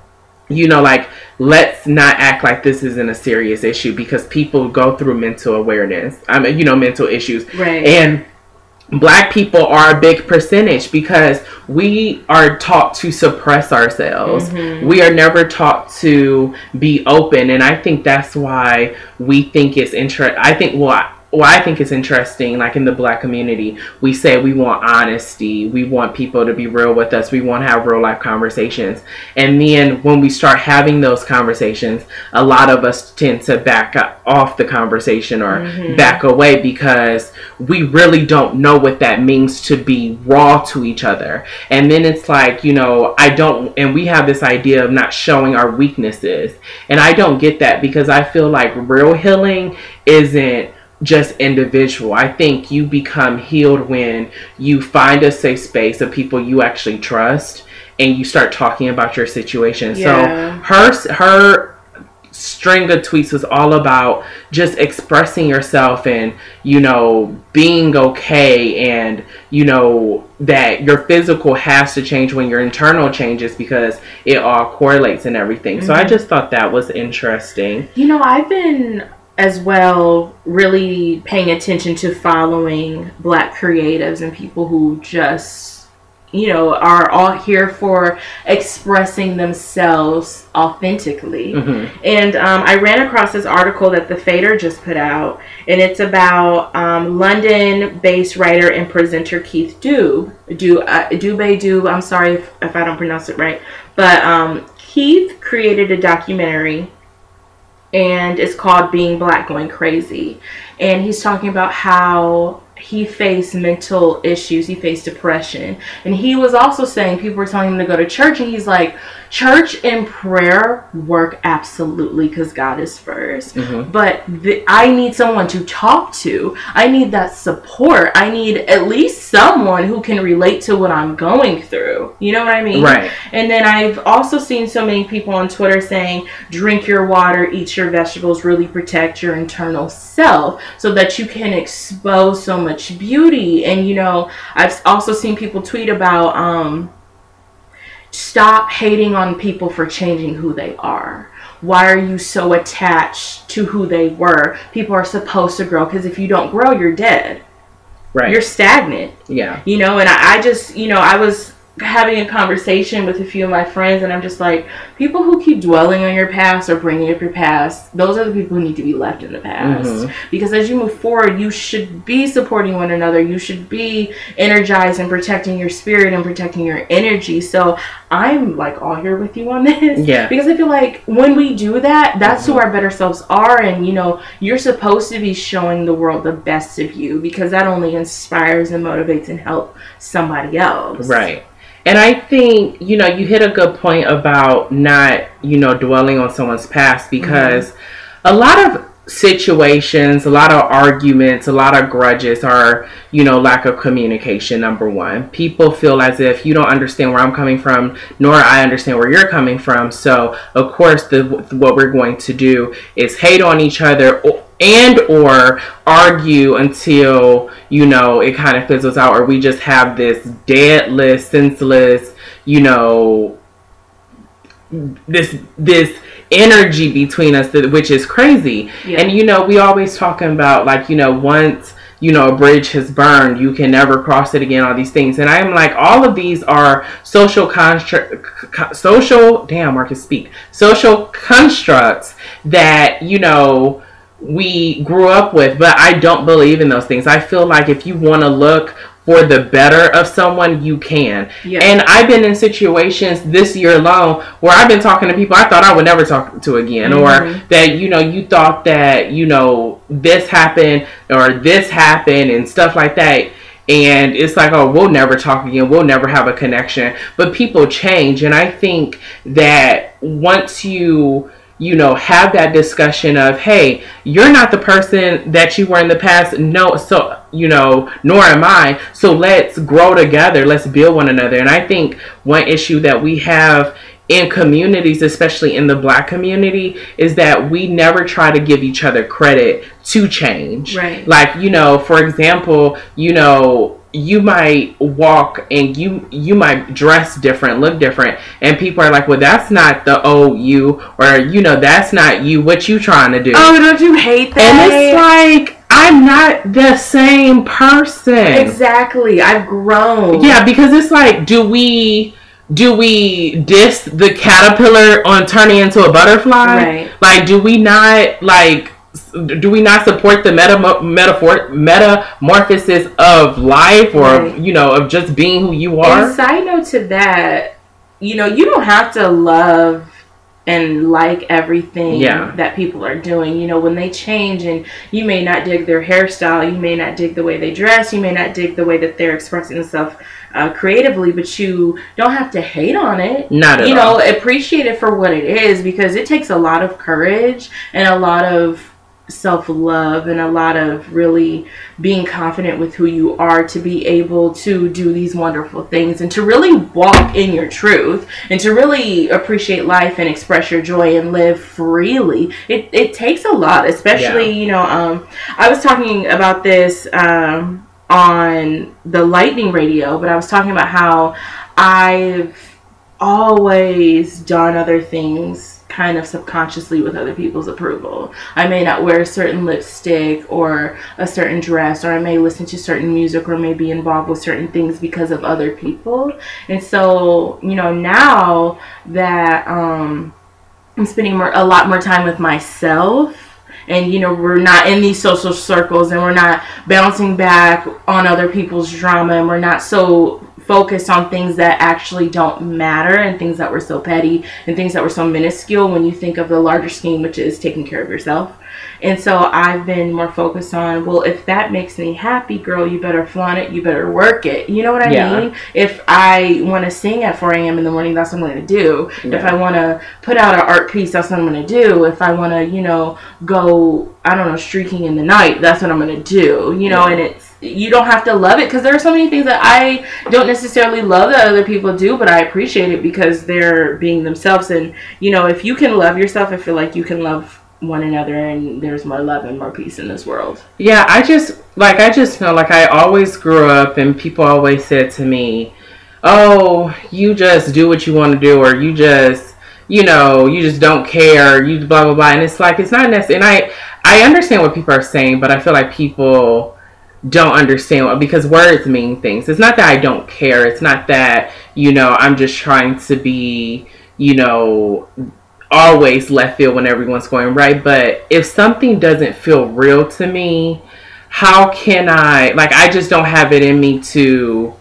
you know like let's not act like this isn't a serious issue because people go through mental awareness I mean you know mental issues. Right. and black people are a big percentage because we are taught to suppress ourselves. Mm-hmm. We are never taught to be open. And i think that's why we think it's interest i think well I- well, I think it's interesting, like in the black community, we say we want honesty, we want people to be real with us, we want to have real life conversations. And then when we start having those conversations, a lot of us tend to back off the conversation or mm-hmm. back away because we really don't know what that means to be raw to each other. And then it's like, you know, I don't, and we have this idea of not showing our weaknesses. And I don't get that because I feel like real healing isn't just individual. I think you become healed when you find a safe space of people you actually trust and you start talking about your situation. Yeah. So her her string of tweets was all about just expressing yourself and you know being okay and you know that your physical has to change when your internal changes because it all correlates and everything so i mm-hmm. just thought that was interesting You know, I've been as well really paying attention to following black creatives and people who just, you know, are all here for expressing themselves authentically. Mhm. And um, I ran across this article that the Fader just put out, and it's about um, London-based writer and presenter Keith Dube. Du, uh, Dube Dube. I'm sorry if, if I don't pronounce it right, but um, Keith created a documentary and it's called Being Black Going Crazy. And he's talking about how he faced mental issues, he faced depression. And he was also saying people were telling him to go to church, and he's like, Church and prayer work absolutely because God is 1st Mhm. But the, I need someone to talk to. I need that support. I need at least someone who can relate to what I'm going through. You know what I mean? right And then I've also seen so many people on Twitter saying, drink your water, eat your vegetables, really protect your internal self so that you can expose so much beauty. And, you know, I've also seen people tweet about, um, stop hating on people for changing who they are. Why are you so attached to who they were? People are supposed to grow because if you don't grow, you're dead. right You're stagnant yeah you know and I, I just you know i was having a conversation with a few of my friends, and I'm just like, people who keep dwelling on your past or bringing up your past, those are the people who need to be left in the past. Mhm. Because as you move forward, you should be supporting one another. You should be energized and protecting your spirit and protecting your energy. So I'm like all here with you on this. Yeah. Because I feel like when we do that, that's who our better selves are. And, you know, you're supposed to be showing the world the best of you because that only inspires and motivates and helps somebody else. Right. And I think, you know, you hit a good point about not, you know, dwelling on someone's past because mm-hmm. a lot of situations, a lot of arguments, a lot of grudges are, you know, lack of communication, number one. People feel as if you don't understand where I'm coming from, nor I understand where you're coming from. So, of course, the, what we're going to do is hate on each other o- and or argue until, you know, it kind of fizzles out or we just have this deadless, senseless, you know, this this energy between us that which is crazy. Yeah. and you know we always talking about like you know once you know a bridge has burned you can never cross it again all these things. And i'm like all of these are social construct social damn i can speak. Social constructs that you know we grew up with but i don't believe in those things i feel like if you want to look for the better of someone you can Yeah. and I've been in situations this year alone where I've been talking to people I thought I would never talk to again, or Mhm. that you know you thought that you know this happened or this happened and stuff like that. And it's like, oh, we'll never talk again. We'll never have a connection. But people change, and I think that once you you know have that discussion of hey you're not the person that you were in the past. No so you know nor am i. So let's grow together. Let's build one another. And i think one issue that we have in communities especially in the black community is that we never try to give each other credit to change. Right. like you know for example you know you might walk and you you might dress different look different and people are like well that's not the old you or you know that's not you what you trying to do Oh, don't you hate that? and it's like i'm not the same person exactly. I've grown. yeah because it's like do we do we diss the caterpillar on turning into a butterfly Right. like do we not like do we not support the meta metaphor metamorphosis of life or Right. you know of just being who you And are side note to that, you know, you don't have to love and like everything Yeah. that people are doing. You know, when they change and you may not dig their hairstyle, you may not dig the way they dress, you may not dig the way that they're expressing themselves uh, creatively, but you don't have to hate on it. not at all. you all know, appreciate it for what it is because it takes a lot of courage and a lot of self love and a lot of really being confident with who you are to be able to do these wonderful things and to really walk in your truth and to really appreciate life and express your joy and live freely. It, it takes a lot, especially, you know, um, I was talking about this um, on the Lightning Radio, but I was talking about how I've always done other things kind of subconsciously with other people's approval. I may not wear a certain lipstick or a certain dress, or I may listen to certain music or may be involved with certain things because of other people. And so, you know, now that um, I'm spending more, a lot more time with myself. And you know we're not in these social circles, and we're not bouncing back on other people's drama, and we're not so focused on things that actually don't matter and things that were so petty and things that were so minuscule when you think of the larger scheme, which is taking care of yourself. And so I've been more focused on, well, if that makes me happy, girl, you better flaunt it, you better work it. You know what I Yeah. mean? If I want to sing at 4 a.m. in the morning, that's what I'm going to do. If I want to put out an art piece, that's what I'm going to do. If I want to, you know, go, I don't know, streaking in the night, that's what I'm going to do. You know, Yeah. and it's, you don't have to love it because there are so many things that I don't necessarily love that other people do, but I appreciate it because they're being themselves. And, you know, if you can love yourself, I feel like you can love one another and there's more love and more peace in this world. Yeah, I just like I just know like I always grew up and people always said to me, "Oh, you just do what you want to do or you just, you know, you just don't care, you blah blah blah." And it's like it's not necessary and I I understand what people are saying, but I feel like people don't understand what because words mean things. It's not that I don't care. It's not that, you know, I'm just trying to be, you know, always left field when everyone's going right. But if something doesn't feel real to me, how can I like I just don't have it in me to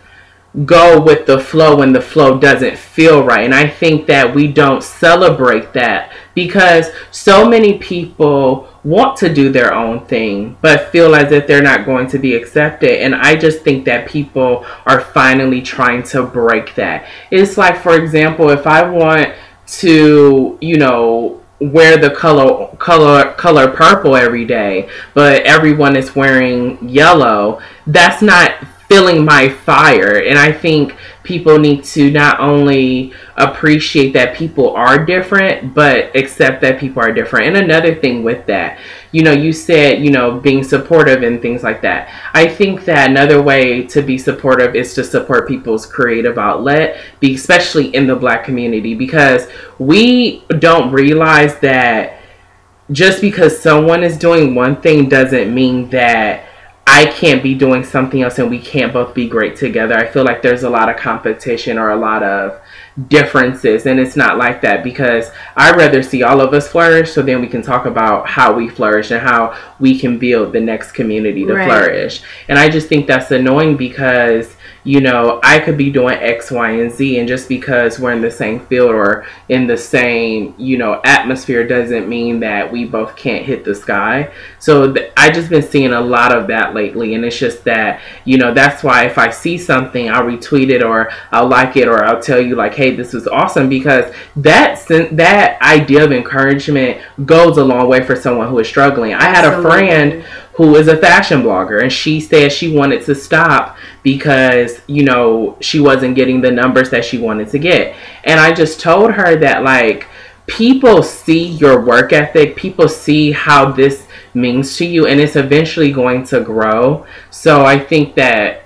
go with the flow when the flow doesn't feel right. And I think that we don't celebrate that because so many people want to do their own thing but feel as if they're not going to be accepted. And I just think that people are finally trying to break that. It's like, for example, if I want to, you know, wear the color color color purple every day but everyone is wearing yellow that's not filling my fire. And I think people need to not only appreciate that people are different, but accept that people are different. And another thing with that, you know, you said, you know, being supportive and things like that. I think that another way to be supportive is to support people's creative outlet, especially in the black community, because we don't realize that just because someone is doing one thing doesn't mean that I can't be doing something else and we can't both be great together. I feel like there's a lot of competition or a lot of differences and it's not like that because I'd rather see all of us flourish so then we can talk about how we flourish and how we can build the next community to right. flourish. And I just think that's annoying because you know, I could be doing X, Y, and Z, and just because we're in the same field or in the same, you know, atmosphere doesn't mean that we both can't hit the sky. So th- I just been seeing a lot of that lately, and it's just that, you know, that's why if I see something, I'll retweet it or I'll like it or I'll tell you like, hey, this is awesome because that that idea of encouragement goes a long way for someone who is struggling. I had a friend who is a fashion blogger and she said she wanted to stop because you know she wasn't getting the numbers that she wanted to get. And i just told her that like people see your work ethic people see how this means to you and it's eventually going to grow. So i think that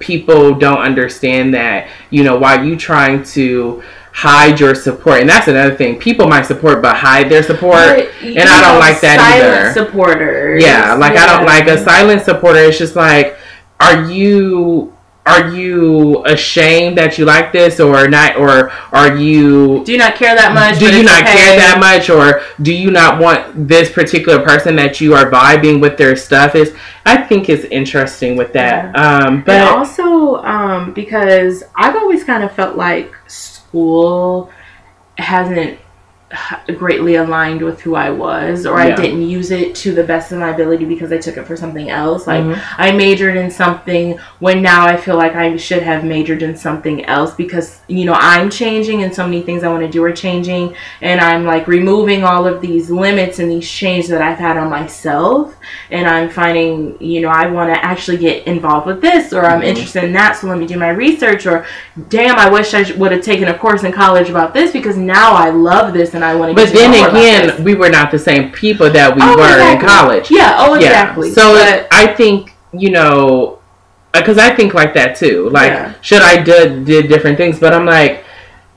people don't understand that you know while you trying to hide your support, and that's another thing. People might support but hide their support, and I don't like that either. Supporters, yeah, like yeah. I don't like a silent supporter. It's just like, are you are you ashamed that you like this or not or are you do you not care that much do you not okay. care that much or do you not want this particular person that you are vibing with their stuff is i think is interesting with that yeah. um but and also um because i've always kind of felt like school hasn't greatly aligned with who I was, or yeah. I didn't use it to the best of my ability because I took it for something else. Like mm-hmm. I majored in something when now I feel like I should have majored in something else because you know I'm changing and so many things I want to do are changing, and I'm like removing all of these limits and these chains that I've had on myself, and I'm finding you know I want to actually get involved with this, or I'm mm-hmm. interested in that, so let me do my research, or damn, I wish I would have taken a course in college about this because now I love this and I want to. But then again, we were not the same people that we oh, were exactly. in college. Yeah. Oh, exactly. Yeah. So but, I think you know, because I think like that too. Like, yeah. should I did did different things? But I'm like.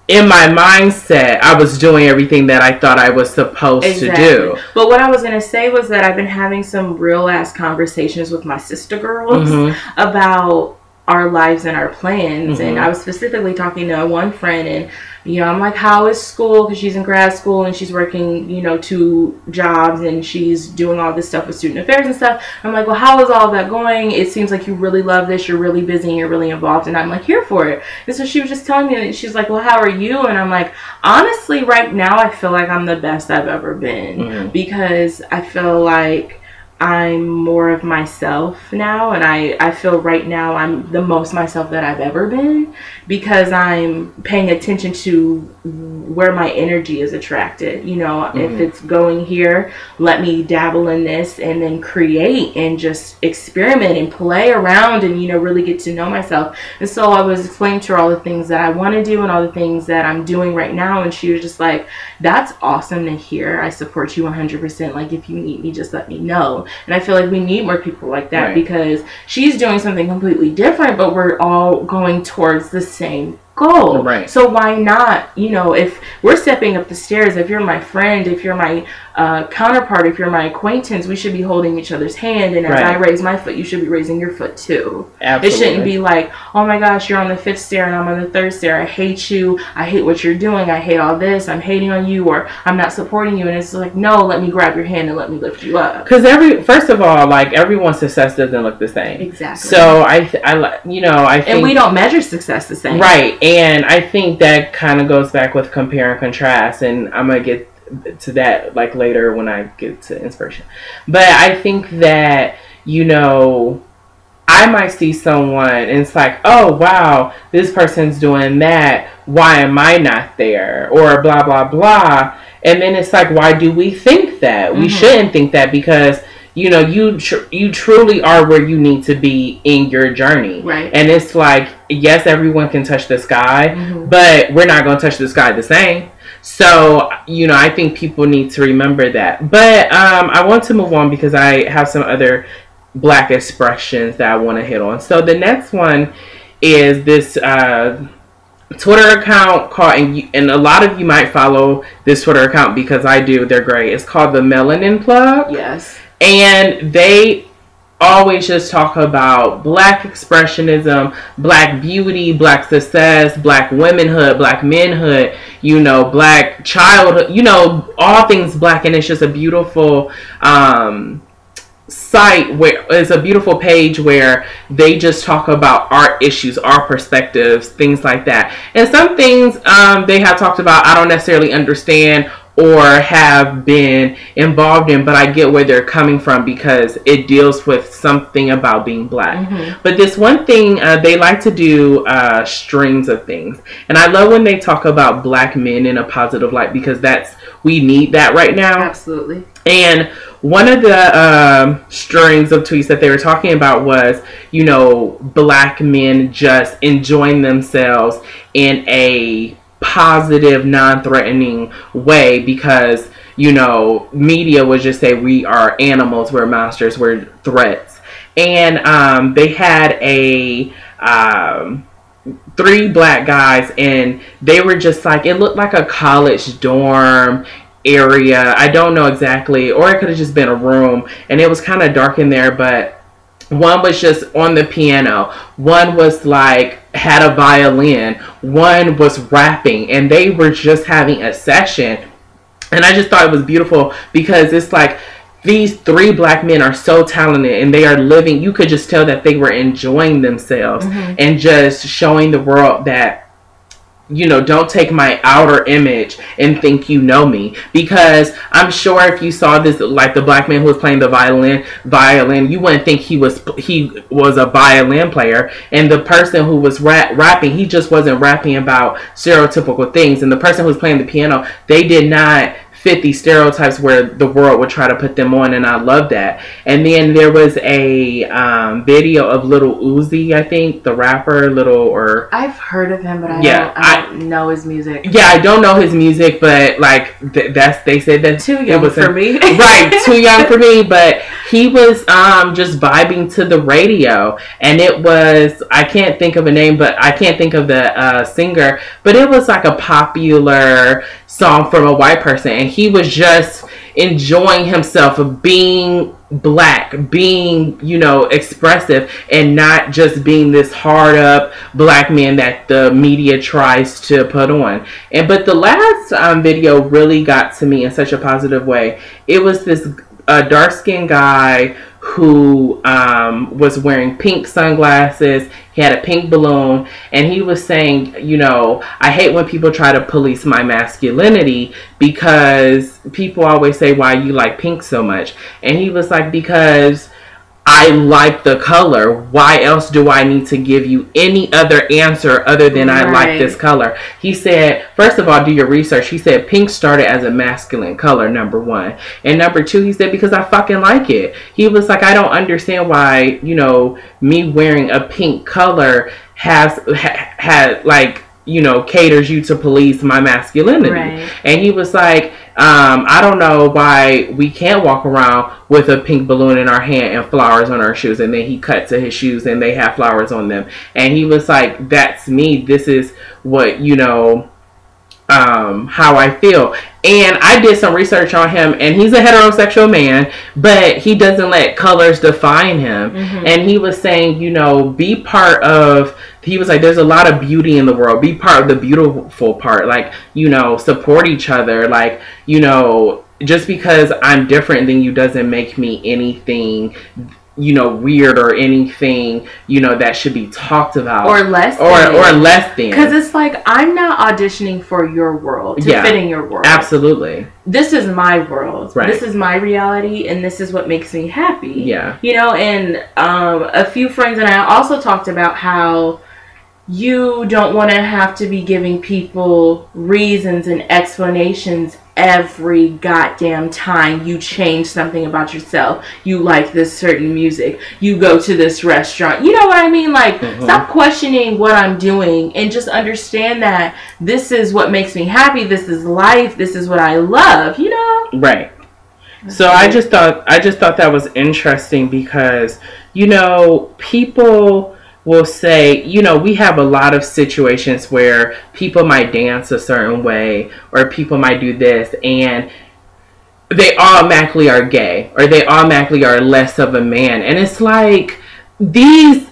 In my mindset, I was doing everything that I thought I was supposed exactly. to do. But what I was gonna say was that I've been having some real ass conversations with my sister girls mm-hmm. about our lives and our plans. Mm-hmm. And I was specifically talking to one friend, and you know, I'm like, how is school? Because she's in grad school and she's working, you know, two jobs and she's doing all this stuff with student affairs and stuff. I'm like, well, how is all that going? It seems like you really love this. You're really busy and you're really involved. And I'm like, here for it. And so she was just telling me, and she's like, well, how are you? And I'm like, honestly, right now, I feel like I'm the best I've ever been mm-hmm. because I feel like I'm more of myself now, and I, I feel right now I'm the most myself that I've ever been because I'm paying attention to where my energy is attracted. You know, mm-hmm. if it's going here, let me dabble in this and then create and just experiment and play around and, you know, really get to know myself. And so I was explaining to her all the things that I want to do and all the things that I'm doing right now, and she was just like, That's awesome to hear. I support you 100%. Like, if you need me, just let me know. And I feel like we need more people like that right. because she's doing something completely different, but we're all going towards the same goal. Right. So why not, you know, if we're stepping up the stairs, if you're my friend, if you're my uh, counterpart, if you're my acquaintance, we should be holding each other's hand. And as Right. I raise my foot, you should be raising your foot too. Absolutely. It shouldn't be like, oh my gosh, you're on the fifth stair and I'm on the third stair. I hate you. I hate what you're doing. I hate all this. I'm hating on you or I'm not supporting you. And it's like, no, let me grab your hand and let me lift you up. Because every first of all, like everyone's success doesn't look the same. Exactly. So I, th- I, you know, I think and we don't measure success the same. right, and I think that kind of goes back with compare and contrast, and I'm gonna get to that like later when I get to inspiration. But I think that you know. I might see someone and it's like, oh wow, this person's doing that. Why am I not there? Or blah blah blah. And then it's like, why do we think that? We Mhm. shouldn't think that because you know you tr- you truly are where you need to be in your journey. Right. And it's like, yes, everyone can touch the sky, Mhm. but we're not going to touch the sky the same. So, you know, I think people need to remember that. But um, I want to move on because I have some other black expressions that I want to hit on. So the next one is this uh, Twitter account called, and, you, and a lot of you might follow this Twitter account because I do. They're great. It's called the Melanin Plug Yes. and they always just talk about black expressionism, black beauty, black success, black womanhood, black manhood, you know, black childhood, you know, all things black and it's just a beautiful um site where it's a beautiful page where they just talk about art issues, art perspectives, things like that. And some things um, they have talked about I don't necessarily understand or have been involved in, but I get where they're coming from because it deals with something about being black. Mhm. But this one thing uh, they like to do uh, strings of things, and I love when they talk about black men in a positive light because that's we need that right now. Absolutely. And one of the um, strings of tweets that they were talking about was, you know, black men just enjoying themselves in a positive, non threatening way because, you know, media would just say we are animals, we're monsters, we're threats. And um, they had a. Um, three black guys and they were just like it looked like a college dorm area i don't know exactly or it could have just been a room and it was kind of dark in there but one was just on the piano one was like had a violin one was rapping and they were just having a session and i just thought it was beautiful because it's like these three black men are so talented and they are living you could just tell that they were enjoying themselves Mhm. and just showing the world that you know don't take my outer image and think you know me. Because i'm sure if you saw this like the black man who was playing the violin violin you wouldn't think he was he was a violin player. And the person who was rap, rapping he just wasn't rapping about stereotypical things. And the person who was playing the piano they did not fit these stereotypes where the world would try to put them on and i love that and then there was a um, video of little uzi i think the rapper little or I've heard of him, but I Yeah, don't, I don't know his music. yeah, I don't know his music, but like th- that's they said that Too it young was for a- me. right, too young for me. But he was um just vibing to the radio, and it was I can't think of a name, but I can't think of the uh, singer, but it was like a popular song from a white person, and he was just enjoying himself of being black being you know expressive and not just being this hard up black man that the media tries to put on. And but the last um, video really got to me in such a positive way. It was this uh, dark skinned guy who um, was wearing pink sunglasses. He had a pink balloon. And he was saying you know i hate when people try to police my masculinity because people always say why you like pink so much? And he was like because I like the color. Why else do I need to give you any other answer other than I like this color? He said, first of all, do your research. He said pink started as a masculine color, number one. And number two, he said, because I fucking like it. He was like, I don't understand why, you know, me wearing a pink color has, ha, had, like, you know, caters you to police my masculinity. Right. And he was like, um, I don't know why we can't walk around with a pink balloon in our hand and flowers on our shoes. And then he cut to his shoes and they have flowers on them. And he was like, That's me. This is what, you know, um, how I feel. And I did some research on him, and he's a heterosexual man, but he doesn't let colors define him. Mm-hmm. And he was saying, you know, be part of. He was like, there's a lot of beauty in the world. Be part of the beautiful part. Like, you know, support each other. Like, you know, just because I'm different than you doesn't make me anything you know weird or anything you know that should be talked about Or less or than. or less than Because it's like I'm not auditioning for your world to Yeah. fit in your world. absolutely This is my world. Right. This is my reality, and this is what makes me happy. yeah You know, and um, a few friends and I also talked about how you don't want to have to be giving people reasons and explanations every goddamn time you change something about yourself. You like this certain music. You go to this restaurant. You know what I mean? Like, Mhm. stop questioning what I'm doing and just understand that this is what makes me happy. This is life. This is what I love. You know? right so i just thought i just thought that was interesting because you know people will say you know we have a lot of situations where people might dance a certain way or people might do this and they automatically are gay or they automatically are less of a man. And it's like these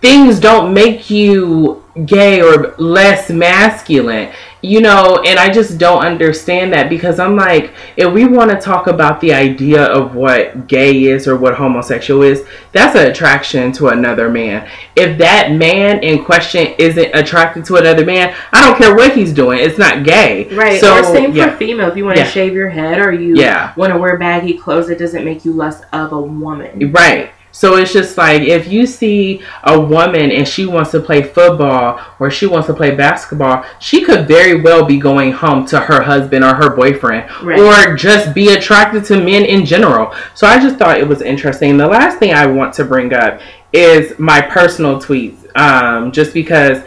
things don't make you gay or less masculine you know and i just don't understand that because i'm like if we want to talk about the idea of what gay is or what homosexual is that's an attraction to another man if that man in question isn't attracted to another man i don't care what he's doing it's not gay Right. so or same yeah. for female. If you want to Yeah. shave your head or you Yeah. want to wear baggy clothes, it doesn't make you less of a woman. Right. So it's just like if you see a woman and she wants to play football or she wants to play basketball, she could very well be going home to her husband or her boyfriend Right. or just be attracted to men in general. So I just thought it was interesting. The last thing I want to bring up is my personal tweets um, just because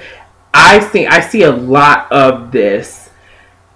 I see I see a lot of this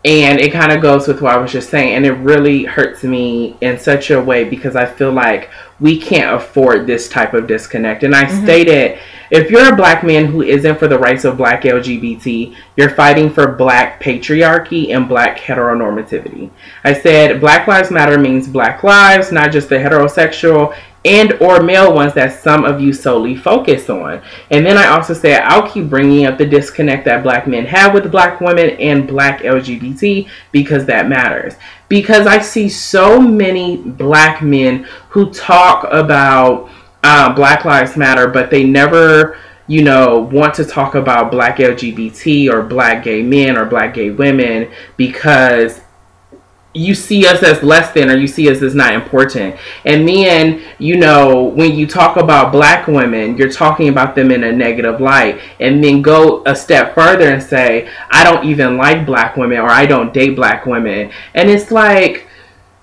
and it kind of goes with what I was just saying, and it really hurts me in such a way because I feel like we can't afford this type of disconnect. And I mm-hmm. stated if you're a black man who isn't for the rights of black LGBT, you're fighting for black patriarchy and black heteronormativity. I said Black Lives Matter means black lives, not just the heterosexual and or male ones that some of you solely focus on. And then I also said I'll keep bringing up the disconnect that black men have with black women and black LGBT because that matters. Because I see so many black men who talk about uh, Black Lives Matter, but they never, you know, want to talk about black LGBT or black gay men or black gay women because you see us as less than or you see us as not important. And then, you know, when you talk about black women, you're talking about them in a negative light. And then go a step further and say, I don't even like black women or I don't date black women. And it's like,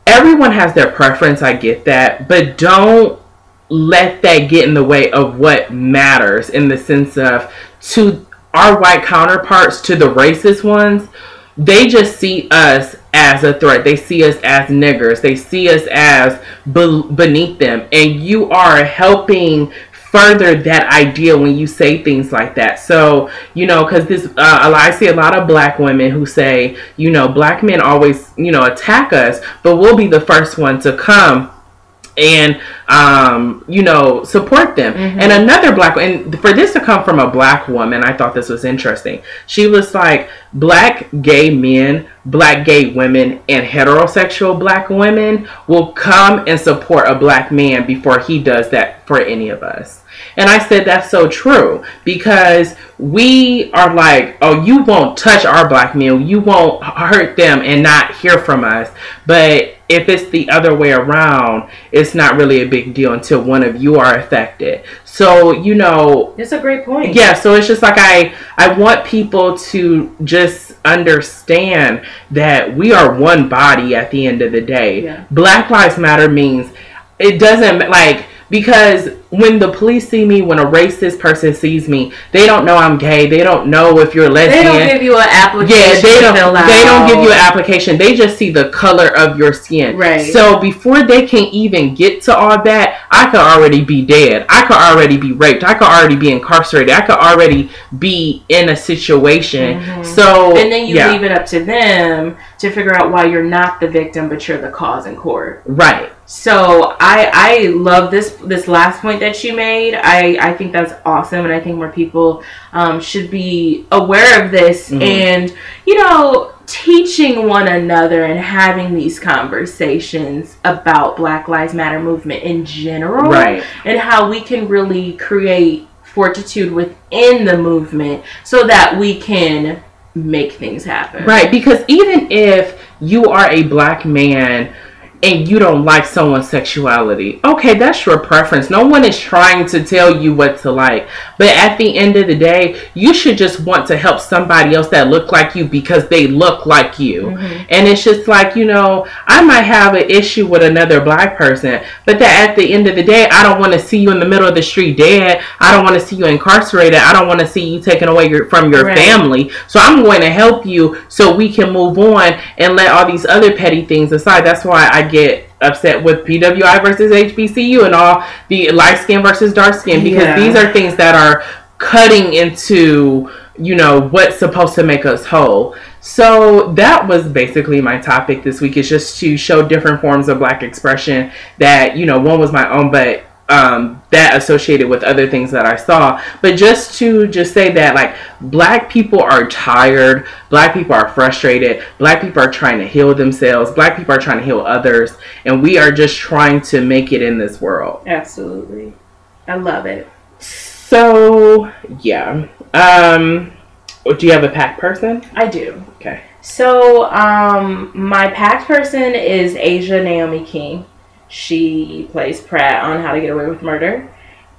everyone has their preference, I get that, but don't let that get in the way of what matters in the sense of to our white counterparts, to the racist ones, they just see us as a threat. They see us as niggers. They see us as be- beneath them. And you are helping further that idea when you say things like that. So, you know, because this, uh, I see a lot of black women who say, you know, black men always, you know, attack us, but we'll be the first one to come and um, you know support them. And another black and for this to come from a black woman i thought this was interesting. She was like black gay men black gay women and heterosexual black women will come and support a black man before he does that for any of us. And i said that's so true because we are like oh you won't touch our black men. You won't hurt them and not hear from us. But if it's the other way around, it's not really a big deal until one of you are affected. So, you know, It's a great point. yeah, so it's just like I I want people to just understand that we are one body at the end of the day. Yeah. Black Lives Matter means it doesn't like because when the police see me, when a racist person sees me, they don't know I'm gay. They don't know if you're lesbian. They don't give you an application. Yeah, they don't. They don't give you an application. They just see the color of your skin. Right. So before they can even get to all that, I could already be dead. I could already be raped. I could already be incarcerated. I could already be in a situation. So Mm-hmm. And then you yeah. leave it up to them to figure out why you're not the victim but you're the cause in court. Right. So I I love this this last point that you made. I I think that's awesome, and I think more people um, should be aware of this Mhm. and you know teaching one another and having these conversations about Black Lives Matter movement in general, Right. and how we can really create fortitude within the movement so that we can make things happen. Right, because even if you are a black man and you don't like someone's sexuality, okay, that's your preference. No one is trying to tell you what to like. But at the end of the day, you should just want to help somebody else that look like you because they look like you. Mhm. And it's just like, you know, I might have an issue with another black person, but that at the end of the day, I don't want to see you in the middle of the street dead. I don't want to see you incarcerated. I don't want to see you taken away your, from your Right. family. So I'm going to help you so we can move on and let all these other petty things aside. That's why I get upset with PWI versus HBCU and all the light skin versus dark skin because Yeah. these are things that are cutting into you know what's supposed to make us whole so that was basically my topic this week is just to show different forms of black expression that you know one was my own but um, that associated with other things that I saw, but just to just say that like black people are tired, black people are frustrated, black people are trying to heal themselves, black people are trying to heal others, and we are just trying to make it in this world. Absolutely. I love it. So yeah, um, do you have a pack person? I do. Okay. So, um, my packed person is Aja Naomi King. She plays Pratt on How to Get Away with Murder.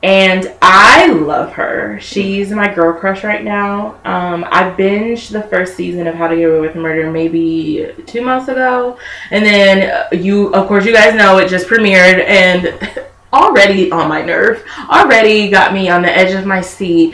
And I love her. She's my girl crush right now. Um, I binged the first season of How to Get Away with Murder maybe two months ago. And then you, of course, you guys know it just premiered and already on my nerve. Already got me on the edge of my seat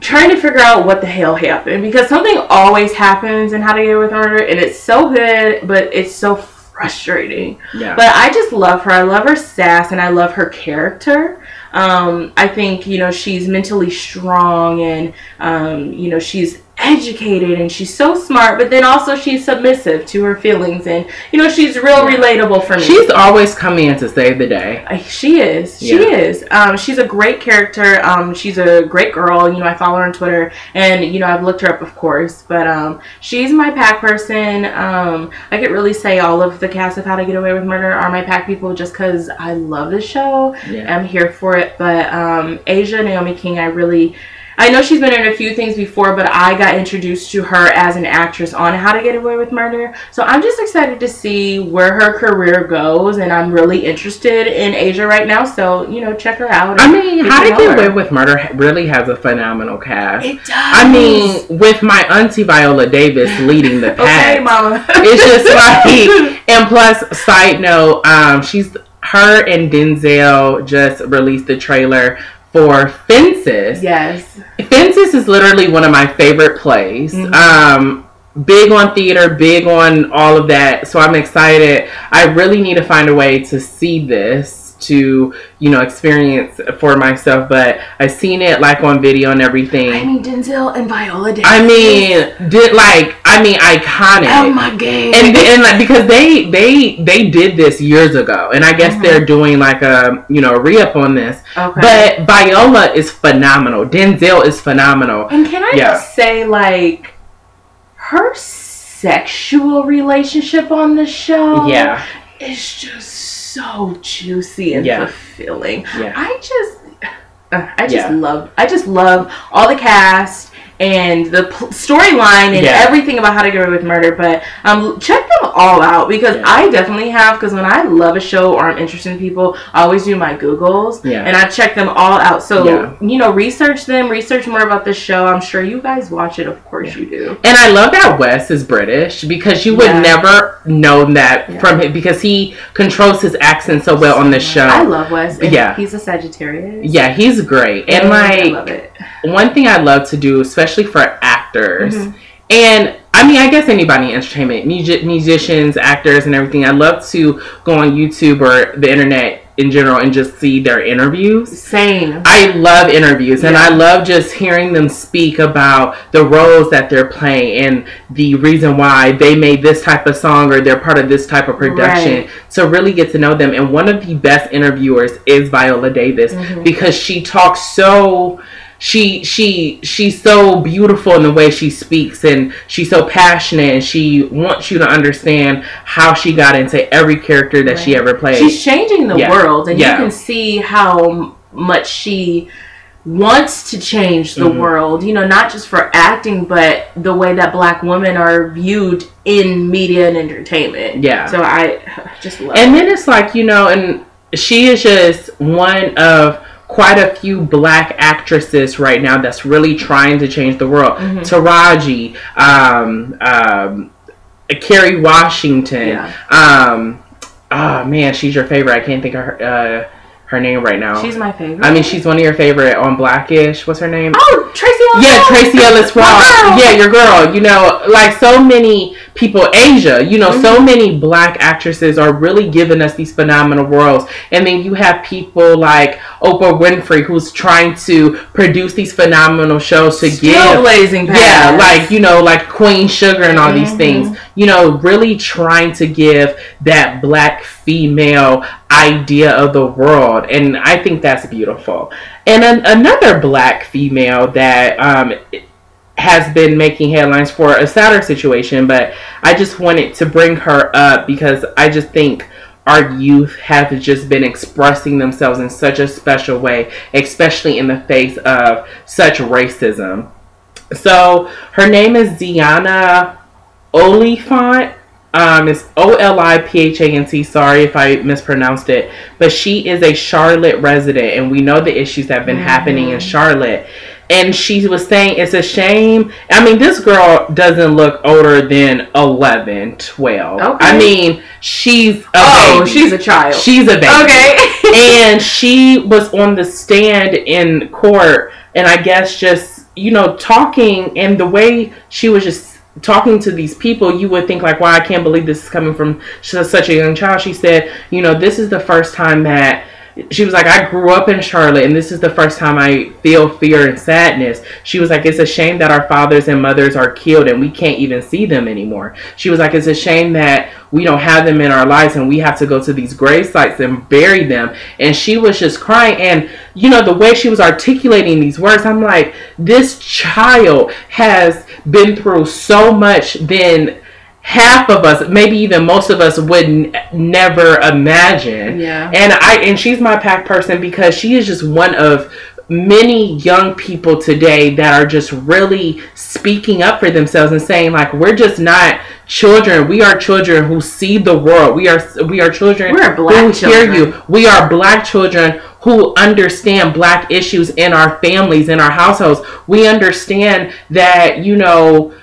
trying to figure out what the hell happened because something always happens in How to Get Away with Murder, and it's so good, but it's so frustrating. Yeah. But I just love her. I love her sass, and I love her character. Um, I think you know she's mentally strong, and um, you know she's educated and she's so smart, but then also she's submissive to her feelings, and you know she's real Yeah. relatable for me. She's always coming in to save the day. She is. She Yeah. is. Um, she's a great character. Um, she's a great girl. You know, I follow her on Twitter, and you know, I've looked her up, of course. But um, she's my pack person. Um, I could really say all of the cast of How to Get Away with Murder are my pack people, just because I love the show. Yeah. I'm here for it. But um, Aja Naomi King, I really. I know she's been in a few things before, but I got introduced to her as an actress on How to Get Away with Murder. So I'm just excited to see where her career goes, and I'm really interested in Aja right now. So you know, check her out. I mean, How to Get. Away with Murder really has a phenomenal cast. It does. I mean, with my auntie Viola Davis leading the pack, okay, Mama. it's just like, and plus, side note, um, she's her and Denzel just released the trailer for Fences. yes. Fences is literally one of my favorite plays. Mhm. Um, big on theater, big on all of that. So I'm excited. I really need to find a way to see this to you know experience for myself. But I've seen it like on video and everything. I mean, Denzel and Viola Davis. I mean, did like I mean iconic. oh my god. and and like because they they they did this years ago, and I guess Mhm. they're doing like a you know re up on this. okay. But Viola is phenomenal. Denzel is phenomenal. And can I Yeah. just say, like, her sexual relationship on the show Yeah, is just so juicy and Yeah. fulfilling. yeah. I just, uh, I just Yeah. love, I just love all the cast and the pl- storyline and Yeah. everything about how to get away with murder. But um, check them all out because Yeah. I definitely have. Because when I love a show or I'm interested in people, I always do my Googles Yeah. and I check them all out. So you know, research them, research more about the show. I'm sure you guys watch it. Of course you do. And I love that Wes is British because you would never know that from him because he controls his accent so well on the show. I love Wes. and Yeah. he's a Sagittarius. yeah, he's great. And I like love it. one thing I love to do, especially for actors, Mhm. and I mean, I guess anybody in entertainment, music, musicians, actors, and everything. I love to go on YouTube or the internet in general and just see their interviews. Same. I love interviews and I love just hearing them speak about the roles that they're playing and the reason why they made this type of song or they're part of this type of production Right. to really get to know them. And one of the best interviewers is Viola Davis Mm-hmm. because she talks so she she she's so beautiful in the way she speaks and she's so passionate and she wants you to understand how she got into every character that she ever played. She's changing the Yeah. world, and Yeah. you can see how much she wants to change the Mhm. world. You know, not just for acting, but the way that Black women are viewed in media and entertainment. Yeah. So I just love. And then it's like, you know, and she is just one of quite a few black actresses right now that's really trying to change the world. Mm-hmm. Taraji, um, um, Kerry Washington, Yeah. um, oh man, she's your favorite. I can't think of her, uh, her name right now. she's my favorite. I mean, she's one of your favorite on Blackish. What's her name? oh Tracee. Ellis Yeah, Tracee Ellis Ross. Yeah, your girl. You know, like so many people, Aja, you know, so mm-hmm. many black actresses are really giving us these phenomenal roles. And then you have people like Oprah Winfrey who's trying to produce these phenomenal shows to Still give. blazing Yeah, like, you know, like Queen Sugar and all these mm-hmm. things. You know, really trying to give that black female idea of the world. And I think that's beautiful. And an, another black female that um, has been making headlines for a sadder situation, but I just wanted to bring her up because I just think our youth have just been expressing themselves in such a special way, especially in the face of such racism. So her name is Zianna Oliphant. Um, it's O L I P H A N T. Sorry if I mispronounced it, but she is a Charlotte resident, and we know the issues that have been happening in Charlotte. And she was saying it's a shame. I mean, this girl doesn't look older than 11, 12. Okay. I mean, she's a Oh, baby. she's a child. she's a baby okay. and she was on the stand in court and i guess just you know talking and the way she was just talking to these people you would think like wow i can't believe this is coming from such a young child. She said you know this is the first time that she was like i grew up in charlotte and this is the first time i feel fear and sadness. She was like it's a shame that our fathers and mothers are killed and we can't even see them anymore. She was like it's a shame that we don't have them in our lives and we have to go to these grave sites and bury them. And she was just crying and you know the way she was articulating these words i'm like this child has been through so much then half of us maybe even most of us would n- never imagine. Yeah. and i and she's my pack person because she is just one of many young people today that are just really speaking up for themselves and saying like we're just not children. We are children who see the world. We are we are children We're black who hear children. you we are black children who understand black issues in our families in our households. We understand that you know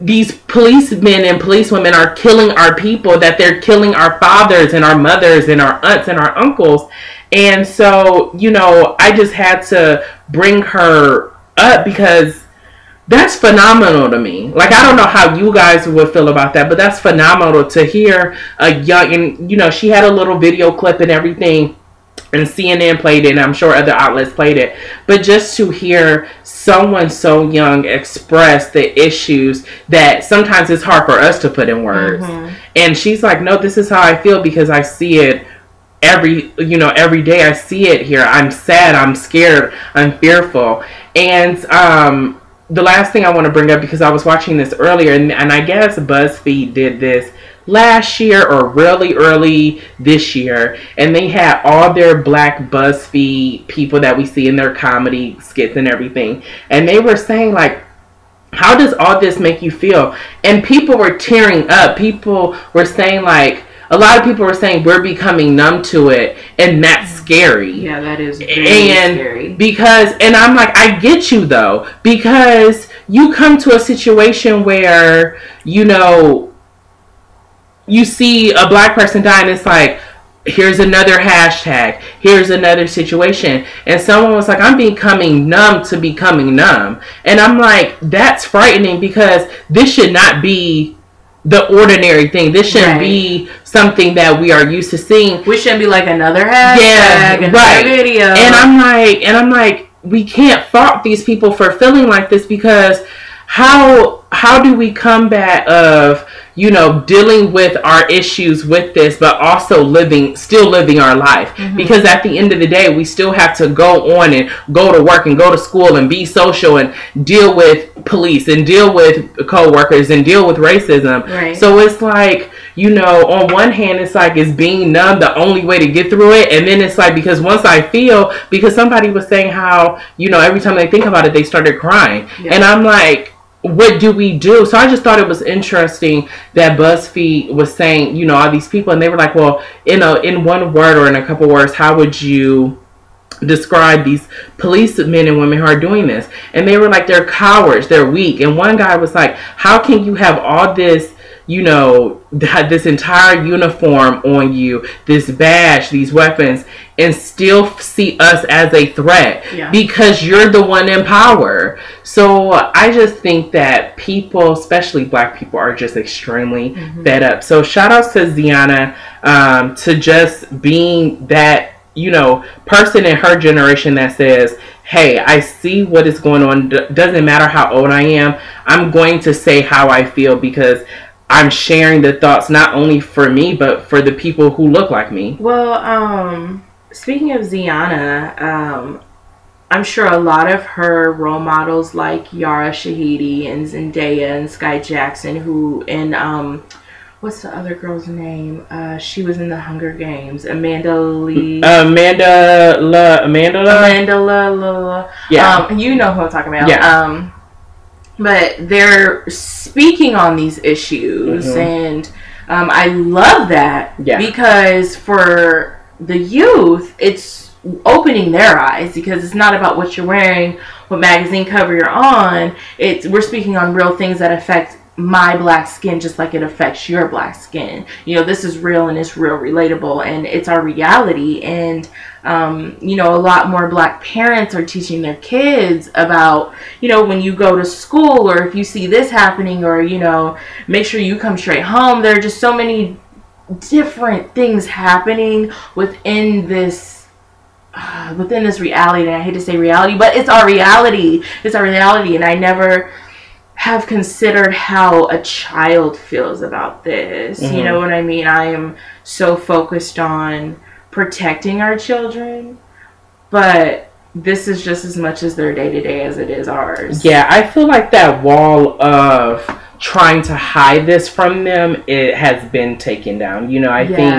these policemen and policewomen are killing our people, that they're killing our fathers and our mothers and our aunts and our uncles. And so, you know, I just had to bring her up because that's phenomenal to me. Like I don't know how you guys would feel about that, but that's phenomenal to hear a young and you know, she had a little video clip and everything and CNN played it, and I'm sure other outlets played it. But just to hear someone so young express the issues that sometimes it's hard for us to put in words. And she's like, No, this is how I feel because I see it every you know every day i see it here i'm sad i'm scared i'm fearful and um the last thing i want to bring up because i was watching this earlier and, and i guess buzzfeed did this last year or really early this year and they had all their black buzzfeed people that we see in their comedy skits and everything and they were saying like how does all this make you feel? And people were tearing up. People were saying like a lot of people were saying we're becoming numb to it and that's scary. Yeah, that is very and scary. because and i'm like i get you though because you come to a situation where you know you see a black person and it's like here's another hashtag here's another situation and someone was like i'm becoming numb to becoming numb and i'm like that's frightening because this should not be the ordinary thing. This shouldn't Right. be something that we are used to seeing. We shouldn't be like another hashtag, Yeah, another right. video. And I'm like, and I'm like, we can't fault these people for feeling like this because how how do we combat of you know dealing with our issues with this but also living still living our life? Mm-hmm. Because at the end of the day we still have to go on and go to work and go to school and be social and deal with police and deal with co-workers and deal with racism. Right. so it's like you know on one hand it's like it's being numb the only way to get through it. And then it's like because once i feel because somebody was saying how you know every time they think about it they started crying. Yeah. and i'm like what do we do? So i just thought it was interesting that buzzfeed was saying you know all these people and they were like well in a in one word or in a couple words how would you describe these police men and women who are doing this? And they were like they're cowards they're weak. And one guy was like how can you have all this you know th- this entire uniform on you this badge these weapons and still see us as a threat Yeah. because you're the one in power so i just think that people especially black people are just extremely fed up so shout outs to zianna um, to just being that you know, person in her generation that says, "Hey, I see what is going on. Doesn't matter how old I am. I'm going to say how I feel because I'm sharing the thoughts not only for me but for the people who look like me." Well, um, speaking of Zianna, um, I'm sure a lot of her role models like Yara Shahidi and Zendaya and Skai Jackson, who and um, what's the other girl's name? Uh, she was in the Hunger Games. Amanda Lee. Amanda La Amanda La Amanda La, La, La. Yeah. Um, you know who I'm talking about. Yeah. Um, but they're speaking on these issues, Mhm. and um, I love that Yeah. because for the youth, it's opening their eyes because it's not about what you're wearing, what magazine cover you're on. It's we're speaking on real things that affect my black skin just like it affects your black skin. You know, this is real and it's real relatable and it's our reality and um, you know, a lot more black parents are teaching their kids about, you know, when you go to school or if you see this happening or, you know, make sure you come straight home. There are just so many different things happening within this uh, within this reality and I hate to say reality, but it's our reality. It's our reality and I never have considered how a child feels about this. You Mhm. know what I mean? I am so focused on protecting our children, but this is just as much as their day to day as it is ours. Yeah, I feel like that wall of trying to hide this from them it has been taken down. You know, I think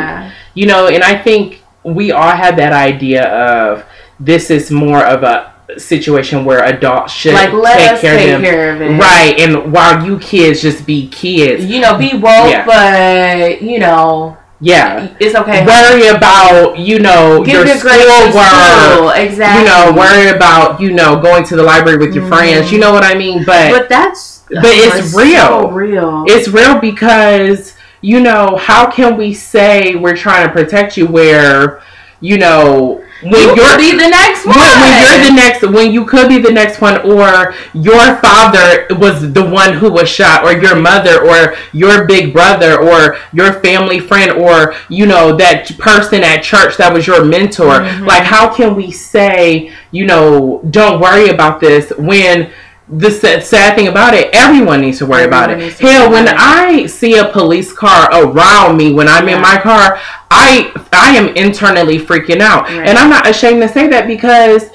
you know, and I think we all have that idea of this is more of a situation where adults should like let take us care take of them. care of it. Right, and while you kids just be kids. You know, be woke, Yeah. but you know, Yeah. it's okay. Worry about, you know, Give your your schoolwork. school. Exactly. You know, worry about, you know, going to the library with your Mhm. friends. You know what I mean? But, But that's But it's so real. real. it's real because, you know, how can we say we're trying to protect you where, you know, when you you're could be the next one. when, when you're the next when you could be the next one or your father was the one who was shot or your mother or your big brother or your family friend or you know that person at church that was your mentor Mhm. like how can we say you know don't worry about this when the sad, sad thing about it, everyone needs to worry about it. Hell, when I see a police car around me when I'm Yeah. in my car, I I am internally freaking out, Right. and I'm not ashamed to say that because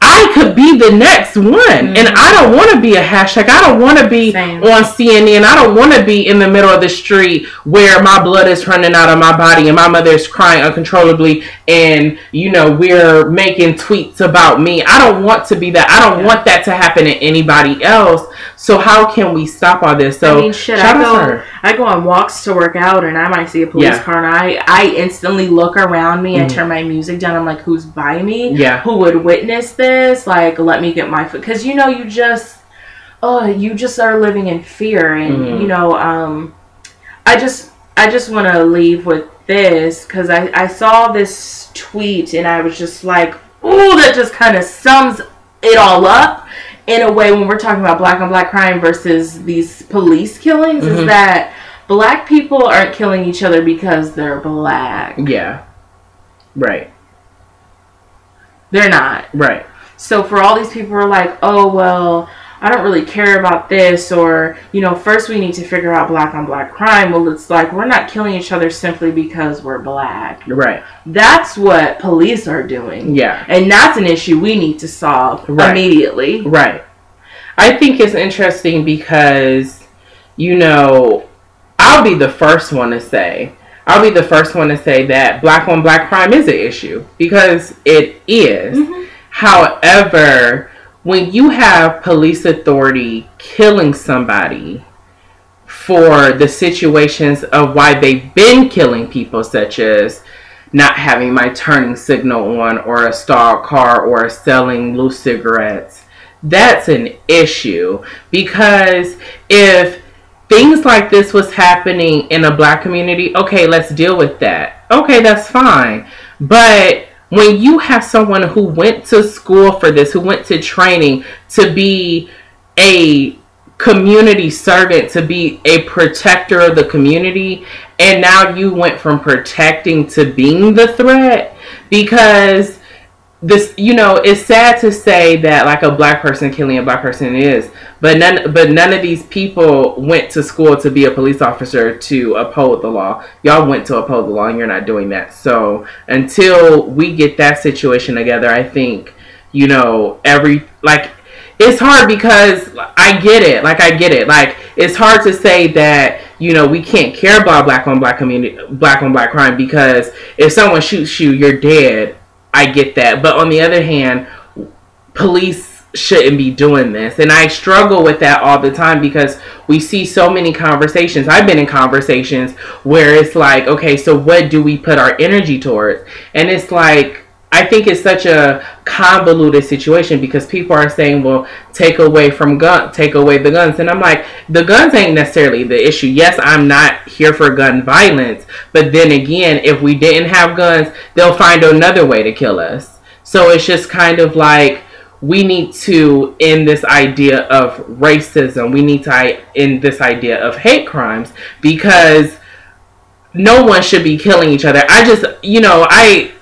I could be the next one, and Mhm. I don't want to be a hashtag. I don't want to be Same. on CNN. I don't want to be in the middle of the street where my blood is running out of my body and my mother is crying uncontrollably, and you know we're making tweets about me. I don't want to be that. I don't Yeah. want that to happen to anybody else. So how can we stop all this? So I mean, shit. I shout out to go. I go on walks to work out, and I might see a police Yeah. car, and I, I instantly look around me. I Mhm. turn my music down. I'm like, who's by me? Yeah. Who would witness this? Like, let me get my foot, because you know, you just, oh, you just are living in fear, and Mhm. you know, um, I just, I just want to leave with this because I, I saw this tweet, and I was just like, oh, that just kind of sums it all up in a way when we're talking about black on black crime versus these police killings is Mhm. that black people aren't killing each other because they're black. Yeah. Right. They're not. Right. So for all these people who are like, oh well, I don't really care about this, or you know, first we need to figure out black on black crime. Well, it's like we're not killing each other simply because we're black. Right. That's what police are doing. Yeah. And that's an issue we need to solve Right. immediately. Right. I think it's interesting because, you know, I'll be the first one to say, I'll be the first one to say that black on black crime is an issue because it is. Mm-hmm. However, when you have police authority killing somebody for the situations of why they've been killing people, such as not having my turning signal on, or a stalled car, or selling loose cigarettes, that's an issue because if things like this was happening in a black community, okay, let's deal with that. Okay, that's fine. But when you have someone who went to school for this, who went to training to be a community servant, to be a protector of the community, and now you went from protecting to being the threat because this you know it's sad to say that like a black person killing a black person is but none but none of these people went to school to be a police officer to uphold the law y'all went to uphold the law and you're not doing that so until we get that situation together i think you know every like it's hard because I get it. Like I get it. Like it's hard to say that you know we can't care about black on black community, black on black crime because if someone shoots you, you're dead. I get that. But on the other hand, police shouldn't be doing this. And I struggle with that all the time because we see so many conversations. I've been in conversations where it's like, okay, so what do we put our energy towards? And it's like I think it's such a convoluted situation because people are saying, "Well, take away from gun, take away the guns," and I'm like, the guns ain't necessarily the issue. Yes, I'm not here for gun violence, but then again, if we didn't have guns, they'll find another way to kill us. So it's just kind of like we need to end this idea of racism. We need to end this idea of hate crimes because no one should be killing each other. I just, you know, I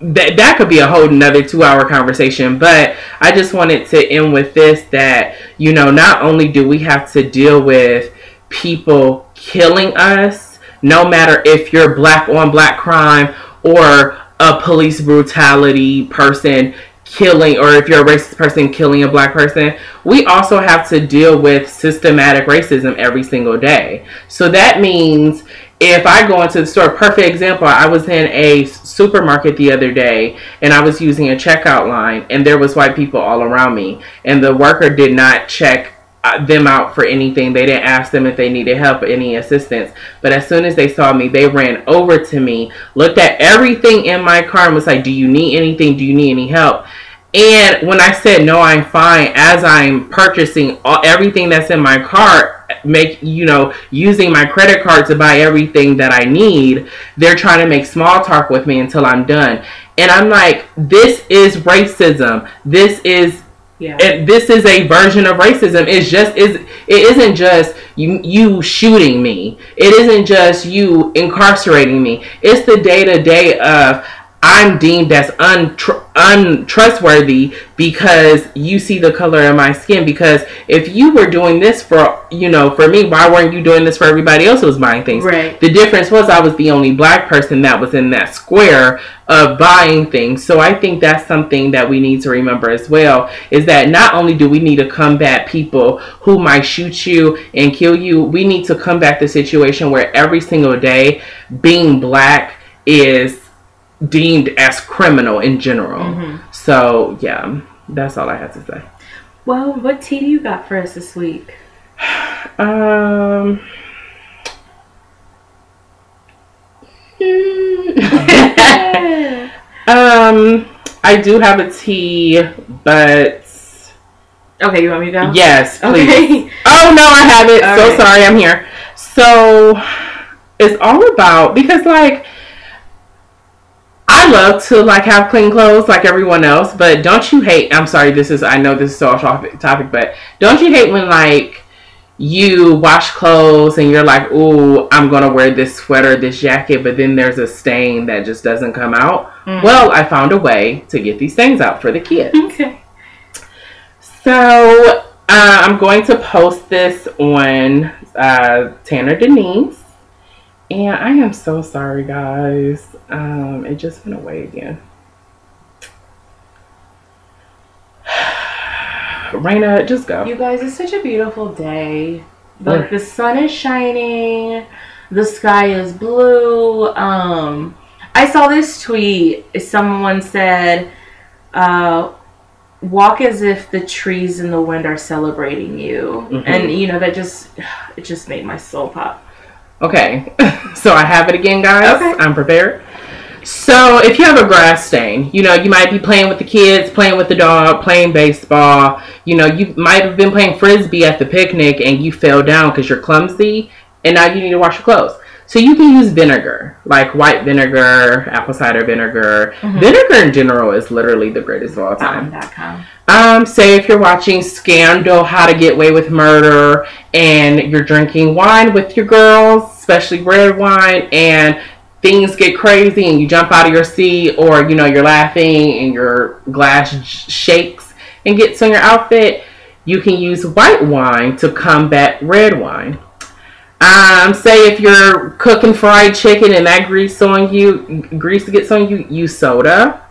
that that could be a whole another two hour conversation but i just wanted to end with this that you know not only do we have to deal with people killing us no matter if you're black on black crime or a police brutality person killing or if you're a racist person killing a black person we also have to deal with systematic racism every single day. So that means if I go into the store, perfect example, I was in a supermarket the other day and I was using a checkout line and there was white people all around me and the worker did not check uh, them out for anything. They didn't ask them if they needed help or any assistance. But as soon as they saw me, they ran over to me, looked at everything in my car and was like, "Do you need anything? Do you need any help?" And when I said no, I'm fine, as I'm purchasing all, everything that's in my cart, make you know using my credit card to buy everything that I need, they're trying to make small talk with me until I'm done. And I'm like, this is racism. This is Yeah. it, this is a version of racism. It's just is it isn't just you you shooting me. It isn't just you incarcerating me. It's the day to day of I'm deemed as untr- untrustworthy because you see the color of my skin. Because if you were doing this for you know for me, why weren't you doing this for everybody else who was buying things? Right. The difference was I was the only black person that was in that square of buying things. So I think that's something that we need to remember as well is that not only do we need to combat people who might shoot you and kill you, we need to combat the situation where every single day being black is deemed as criminal in general. So yeah, that's all I have to say. Well, what tea do you got for us this week? Um Um, I do have a tea, but Okay, you want me to go? yes, please. Okay. Oh no, I have it. All so right. sorry, I'm here. So it's all about because like I love to like have clean clothes like everyone else, but don't you hate? I'm sorry, this is I know this is so off topic, but don't you hate when like you wash clothes and you're like, oh, I'm gonna wear this sweater, this jacket," but then there's a stain that just doesn't come out. Mm. Well, I found a way to get these things out for the kids. Okay. So uh, I'm going to post this on uh, Tanner Denise. And I am so sorry, guys. Um, it just went away again. Raina, just go. You guys, it's such a beautiful day. Like the sun is shining, the sky is blue. Um, I saw this tweet. Someone said, uh, "Walk as if the trees in the wind are celebrating you," Mhm. and you know that just it just made my soul pop. Okay, so I have it again, guys. Okay. I'm prepared. So, if you have a grass stain, you know, you might be playing with the kids, playing with the dog, playing baseball. You know, you might have been playing frisbee at the picnic and you fell down because you're clumsy and now you need to wash your clothes. So, you can use vinegar, like white vinegar, apple cider vinegar. Mhm. Vinegar in general is literally the greatest of all time. Bomb.com. Um, say if you're watching Scandal, How to Get Away with Murder, and you're drinking wine with your girls, especially red wine, and things get crazy and you jump out of your seat, or you know you're laughing and your glass shakes and gets on your outfit, you can use white wine to combat red wine. Um, say if you're cooking fried chicken and that grease on you, grease gets on you, use soda.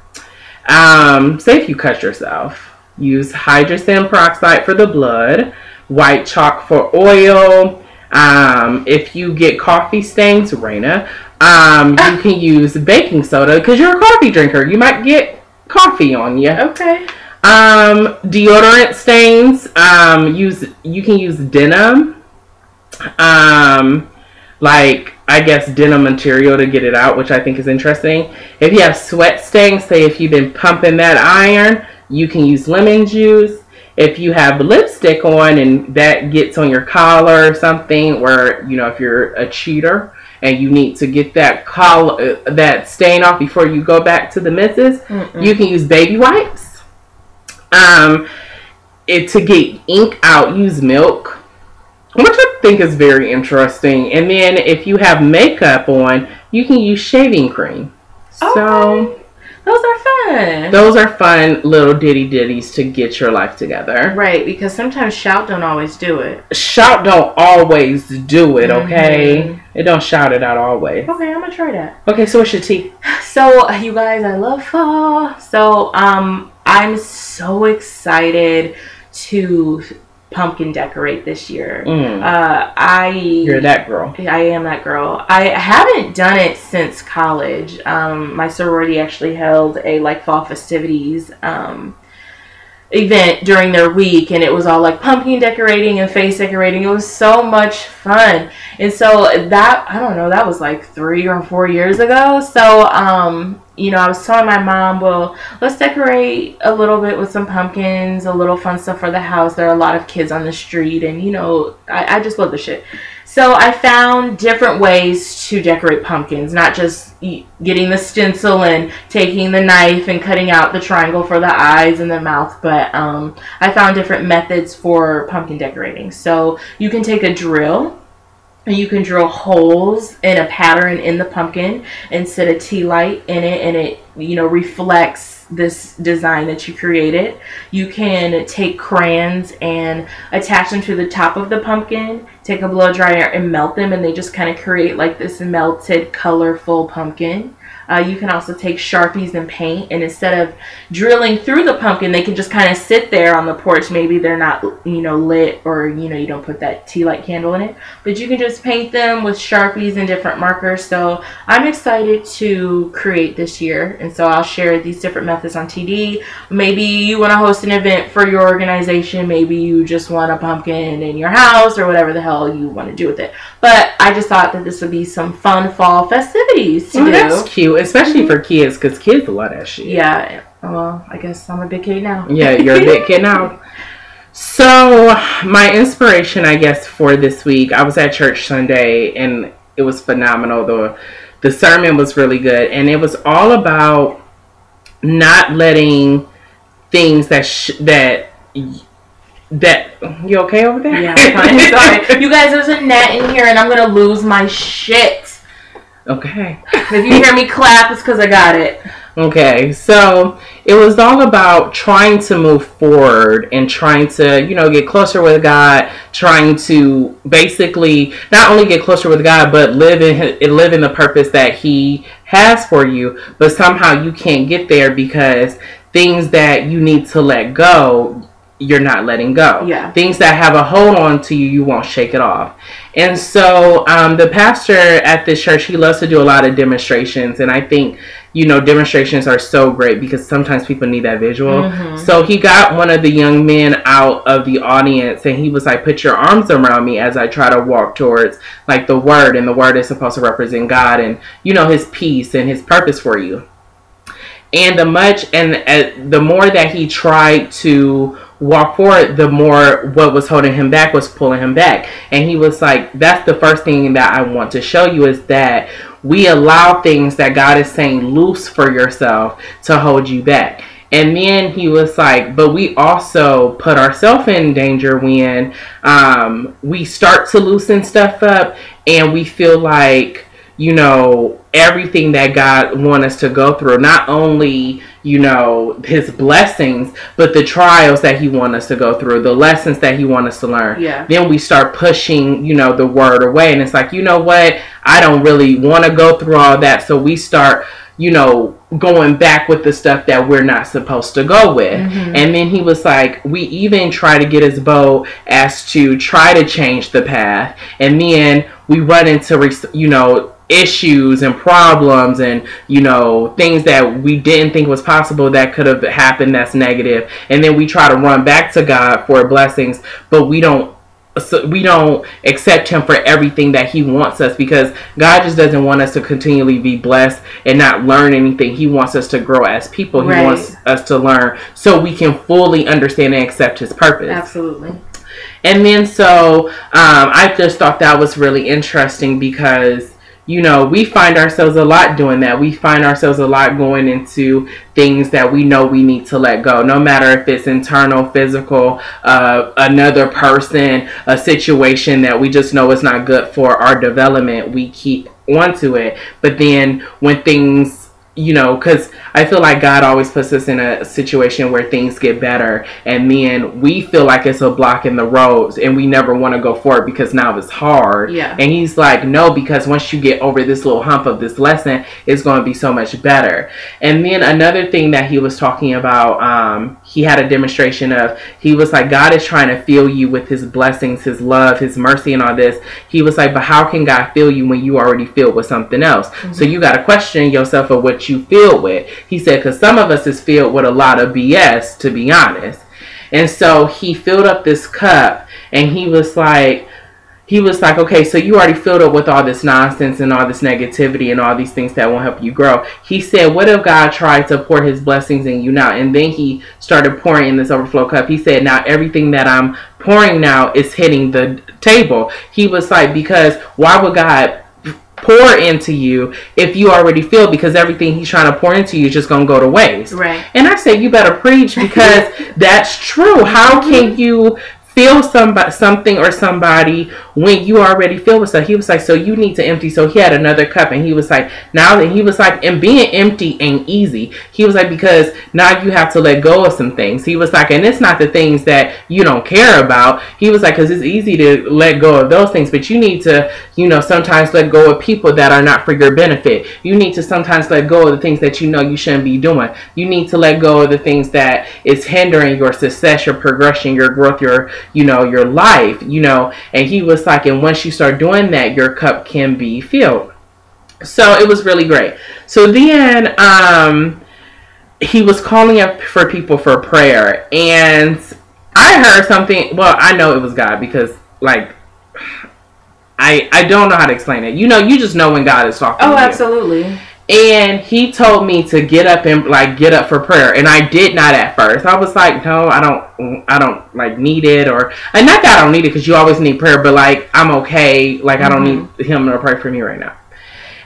Um, say if you cut yourself, use hydrogen peroxide for the blood, white chalk for oil. Um, if you get coffee stains, Raina, um, you can use baking soda because you're a coffee drinker. You might get coffee on you. Okay. Um, deodorant stains. Um, use you can use denim. Um, like I guess denim material to get it out, which I think is interesting. If you have sweat stains, say if you've been pumping that iron, you can use lemon juice. If you have lipstick on and that gets on your collar or something, where you know if you're a cheater and you need to get that collar uh, that stain off before you go back to the missus, Mm-mm. you can use baby wipes. Um, it to get ink out, use milk, which I think is very interesting. And then if you have makeup on, you can use shaving cream. So Okay. Those are fun. those are fun little ditty ditties to get your life together. Right, because sometimes shout don't always do it. Shout don't always do it, okay? Mhm. It don't shout it out always. Okay, I'm gonna try that. Okay, so what's your tea? So, you guys, I love fall. So, um, I'm so excited to pumpkin decorate this year. Mm, Uh, I you're that girl. I am that girl. I haven't done it since college. Um, my sorority actually held a like fall festivities um, event during their week, and it was all like pumpkin decorating and face decorating. It was so much fun, and so that I don't know that was like three or four years ago. So um, you know, I was telling my mom, well, let's decorate a little bit with some pumpkins, a little fun stuff for the house. There are a lot of kids on the street, and you know, I, I just love the shit. So I found different ways to decorate pumpkins, not just getting the stencil and taking the knife and cutting out the triangle for the eyes and the mouth, but um, I found different methods for pumpkin decorating. So you can take a drill and you can drill holes in a pattern in the pumpkin and set a tea light in it and it you know reflects this design that you created. You can take crayons and attach them to the top of the pumpkin take a blow dryer and melt them and they just kind of create like this melted colorful pumpkin uh, you can also take sharpies and paint and instead of drilling through the pumpkin they can just kind of sit there on the porch. Maybe they're not you know lit or you know you don't put that tea light candle in it. But you can just paint them with sharpies and different markers. So i'm excited to create this year and so i'll share these different methods on td maybe you want to host an event for your organization. Maybe you just want a pumpkin in your house or whatever the hell you want to do with it. But i just thought that this would be some fun fall festivities to Oh, do. that's cute, especially for kids, because kids love that shit. yeah well i guess i'm a big kid now Yeah, you're a big kid now. So, my inspiration, I guess, for this week, I was at church Sunday and it was phenomenal. The the sermon was really good, and it was all about not letting things that sh- that that you okay over there? Yeah, I'm fine. Sorry. You guys, there's a net in here and I'm gonna lose my shit. Okay. If you hear me clap, it's because I got it. Okay, so it was all about trying to move forward and trying to, you know, get closer with God, trying to basically not only get closer with God, but live in live in the purpose that He has for you. But somehow you can't get there because things that you need to let go, you're not letting go. Yeah. Things that have a hold on to you, you won't shake it off. And so um, the pastor at this church, he loves to do a lot of demonstrations, and I think you know demonstrations are so great because sometimes people need that visual. Mhm. So he got one of the young men out of the audience, and he was like, "Put your arms around me as I try to walk towards like the word, and the word is supposed to represent God and you know His peace and His purpose for you." And the much and uh, the more that he tried to walk forward the more what was holding him back was pulling him back. And he was like that's the first thing that i want to show you is that we allow things that god is saying loose for yourself to hold you back. And then he was like but we also put ourselves in danger when um, we start to loosen stuff up and we feel like you know everything that God want us to go through. Not only you know his blessings but the trials that he want us to go through the lessons that he want us to learn. Yeah. then we start pushing you know the word away. And it's like you know what? I don't really want to go through all that. So we start you know going back with the stuff that we're not supposed to go with. Mm-hmm. And then he was like we even try to get his boat as to try to change the path. And then we run into you know issues and problems and you know things that we didn't think was possible that could have happened that's negative and then we try to run back to god for blessings but we don't so we don't accept him for everything that he wants us because God just doesn't want us to continually be blessed and not learn anything. He wants us to grow as people. He Right. wants us to learn so we can fully understand and accept his purpose. Absolutely. And then so um, I just thought that was really interesting because you know we find ourselves a lot doing that. We find ourselves a lot going into things that we know we need to let go, no matter if it's internal, physical, uh, another person, a situation that we just know is not good for our development. We keep onto it, but then when things you know, because I feel like God always puts us in a situation where things get better, and then we feel like it's a block in the roads, and we never want to go forward because now it's hard. Yeah. And He's like, no, because once you get over this little hump of this lesson, it's going to be so much better. And then another thing that He was talking about, um, he had a demonstration of, he was like, God is trying to fill you with His blessings, His love, His mercy, and all this. He was like, but how can God fill you when you already filled with something else? So mhm. you got to question yourself of what you filled with. He said, because some of us is filled with a lot of BS, to be honest. And so he filled up this cup and he was like, he was like, okay, so you already filled up with all this nonsense and all this negativity and all these things that won't help you grow. He said, what if God tried to pour his blessings in you now? And then he started pouring in this overflow cup. He said, now everything that I'm pouring now is hitting the table. He was like, because why would God pour into you if you already feel because everything he's trying to pour into you is just going to go to waste. Right. And I say you better preach because that's true. How can mm-hmm. you feel somebody something or somebody when you already feel with stuff? He was like, so you need to empty. So he had another cup and he was like, now that he was like, and being empty ain't easy. He was like, because now you have to let go of some things. He was like, and it's not the things that you don't care about. He was like, because it's easy to let go of those things, but you need to, you know, sometimes let go of people that are not for your benefit. You need to sometimes let go of the things that you know you shouldn't be doing. You need to let go of the things that is hindering your success, your progression, your growth, your, you know, your life, you know. And he was like, and once you start doing that, your cup can be filled. So it was really great. So then, um, he was calling up for people for prayer and I heard something well I know it was God because like I I don't know how to explain it. You know, you just know when God is talking Oh, to you. And he told me to get up and like get up for prayer, and I did not at first. I was like, no, I don't, I don't like need it, or and not that I don't need it because you always need prayer, but like I'm okay. Like I don't need mm-hmm. him to pray for me right now.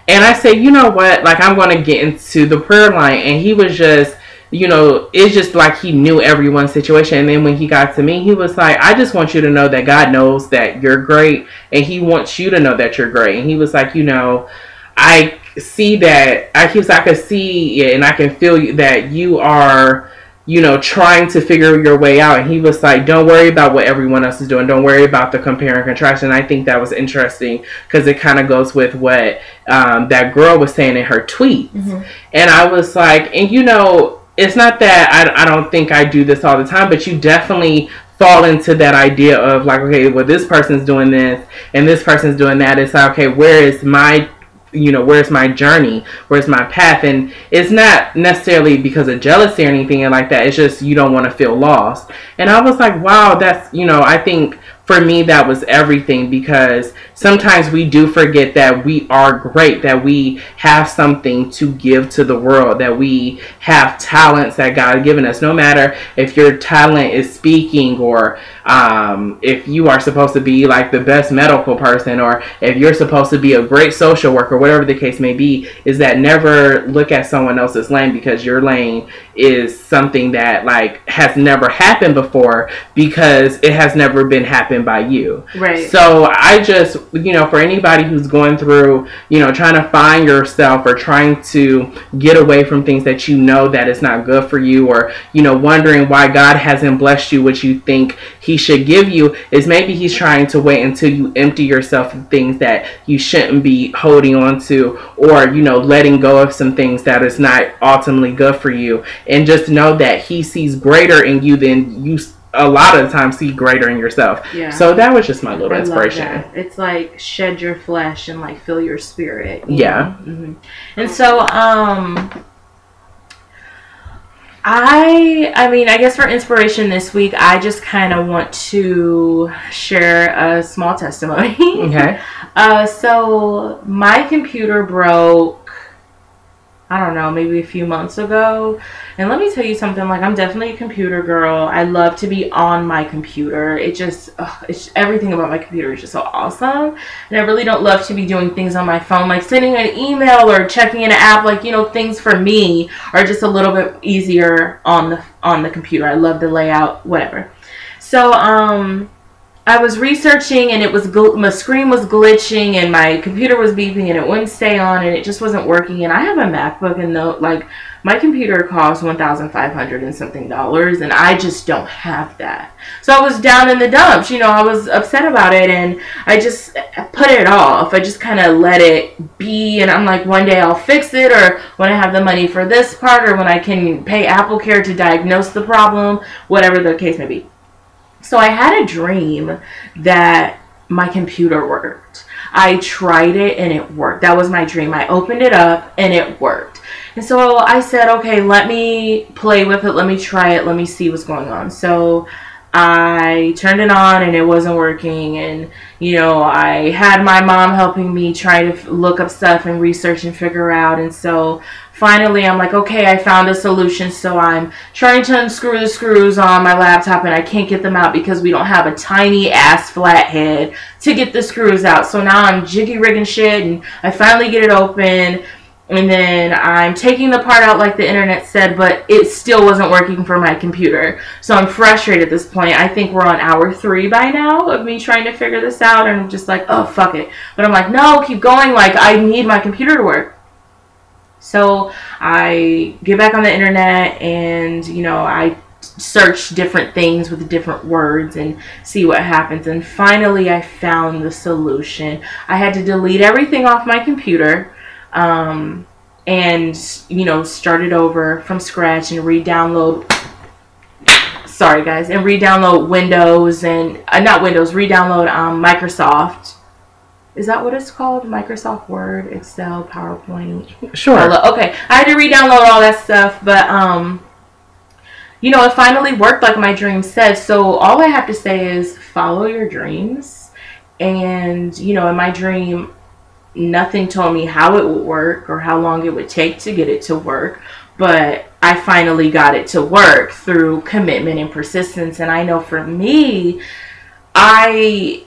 And I said, you know what? Like I'm going to get into the prayer line, and he was just you know, it's just like he knew everyone's situation. And then when he got to me, he was like, I just want you to know that God knows that you're great and he wants you to know that you're great. And he was like, you know, I see that I was I can see it and I can feel that you are you know, trying to figure your way out. And he was like, don't worry about what everyone else is doing. Don't worry about the compare and contrast. And I think that was interesting because it kind of goes with what um, that girl was saying in her tweet. Mm-hmm. And I was like, and you know, it's not that I, I don't think I do this all the time, but you definitely fall into that idea of like, okay, well, this person's doing this and this person's doing that. It's like, okay, where is my you know where's my journey? Where's my path? And it's not necessarily because of jealousy or anything like that. It's just you don't want to feel lost. And i was like wow that's you know i think for me that was everything because sometimes we do forget that we are great that we have something to give to the world that we have talents that god has given us. No matter if your talent is speaking or um, if you are supposed to be like the best medical person or if you're supposed to be a great social worker whatever the case may be is that never look at someone else's lane because your lane is something that like has never happened before because it has never been happened by you. Right. So I just, you know, for anybody who's going through, you know, trying to find yourself or trying to get away from things that you know that is not good for you or, you know, wondering why God hasn't blessed you what you think he should give you is maybe he's trying to wait until you empty yourself of things that you shouldn't be holding on to or, you know, letting go of some things that is not ultimately good for you and just know that he sees greater in you than you a lot of times see greater in yourself. Yeah. So that was just my little I inspiration. It's like shed your flesh and like fill your spirit. You yeah. Mm-hmm. And so um I I mean, I guess for inspiration this week, I just kind of want to share a small testimony. Okay. uh so my computer broke I don't know, maybe a few months ago. And let me tell you something, like I'm definitely a computer girl. I love to be on my computer. It just ugh, it's everything about my computer is just so awesome. And I really don't love to be doing things on my phone like sending an email or checking an app like, you know, things for me are just a little bit easier on the on the computer. I love the layout, whatever. So, um I was researching and it was gl- my screen was glitching and my computer was beeping and it wouldn't stay on and it just wasn't working and I have a MacBook and though like my computer costs one thousand five hundred and something dollars and I just don't have that. So I was down in the dumps, you know, I was upset about it and I just put it off. I just kind of let it be and I'm like one day I'll fix it or when I have the money for this part or when I can pay Apple Care to diagnose the problem, whatever the case may be. So I had a dream that my computer worked. I tried it and it worked. That was my dream. I opened it up and it worked. And so I said, okay, let me play with it. Let me try it. Let me see what's going on. So I turned it on and it wasn't working. And, you know, I had my mom helping me try to look up stuff and research and figure out. And so finally I'm like, okay, I found a solution. So I'm trying to unscrew the screws on my laptop and I can't get them out because we don't have a tiny ass flathead to get the screws out. So now I'm jiggy rigging shit and I finally get it open. And then I'm taking the part out like the internet said, but it still wasn't working for my computer. So I'm frustrated at this point. I think we're on hour three by now of me trying to figure this out. And I'm just like, oh, fuck it. But I'm like, no, keep going. Like, I need my computer to work. So I get back on the internet and, you know, I search different things with different words and see what happens. And finally, I found the solution. I had to delete everything off my computer um, and, you know, start it over from scratch and re download. Sorry, guys, and re download Windows and uh, not Windows, re download um, Microsoft is that what it's called? Microsoft Word, Excel, PowerPoint. Sure. Okay, I had to re-download all that stuff, but um, you know, it finally worked like my dream said. So all I have to say is follow your dreams, and you know, in my dream, nothing told me how it would work or how long it would take to get it to work, but I finally got it to work through commitment and persistence. And I know for me, I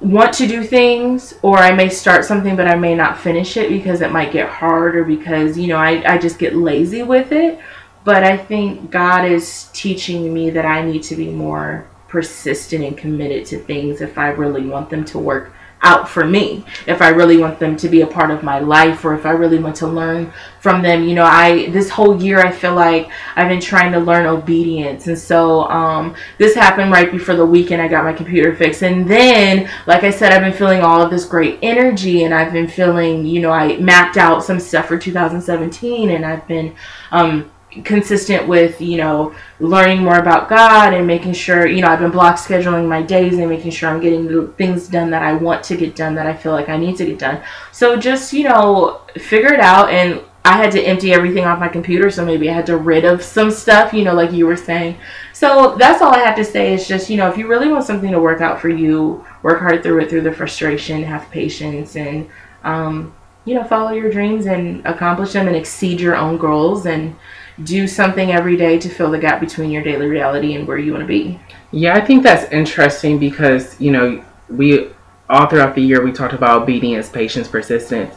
want to do things or I may start something but I may not finish it because it might get hard or because, you know, I, I just get lazy with it. but I think God is teaching me that I need to be more persistent and committed to things if I really want them to work out for me. If i really want them to be a part of my life or if i really want to learn from them. You know i this whole year i feel like i've been trying to learn obedience. And so um, this happened right before the weekend i got my computer fixed. And then like i said i've been feeling all of this great energy and i've been feeling you know i mapped out some stuff for 2017 and i've been um, consistent with you know learning more about god and making sure you know i've been block scheduling my days and making sure i'm getting the things done that i want to get done that i feel like i need to get done. So just you know figure it out. And i had to empty everything off my computer so maybe i had to rid of some stuff you know like you were saying. So that's all i have to say is just you know if you really want something to work out for you work hard through it through the frustration have patience and um, you know follow your dreams and accomplish them and exceed your own goals. And do something every day to fill the gap between your daily reality and where you want to be. Yeah, I think that's interesting because, you know, we all throughout the year we talked about obedience, patience, persistence.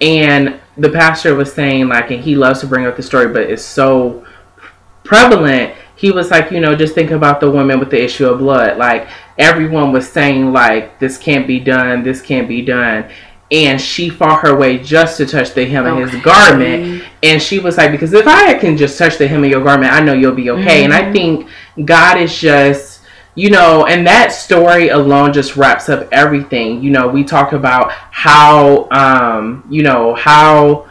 And the pastor was saying like and he loves to bring up the story but it's so prevalent. He was like, you know, just think about the woman with the issue of blood. Like everyone was saying like this can't be done, this can't be done and she fought her way just to touch the hem okay. of his garment and she was like because if i can just touch the hem of your garment i know you'll be okay mm-hmm. and i mm-hmm. think god is just you know and that story alone just wraps up everything you know we talk about how um you know how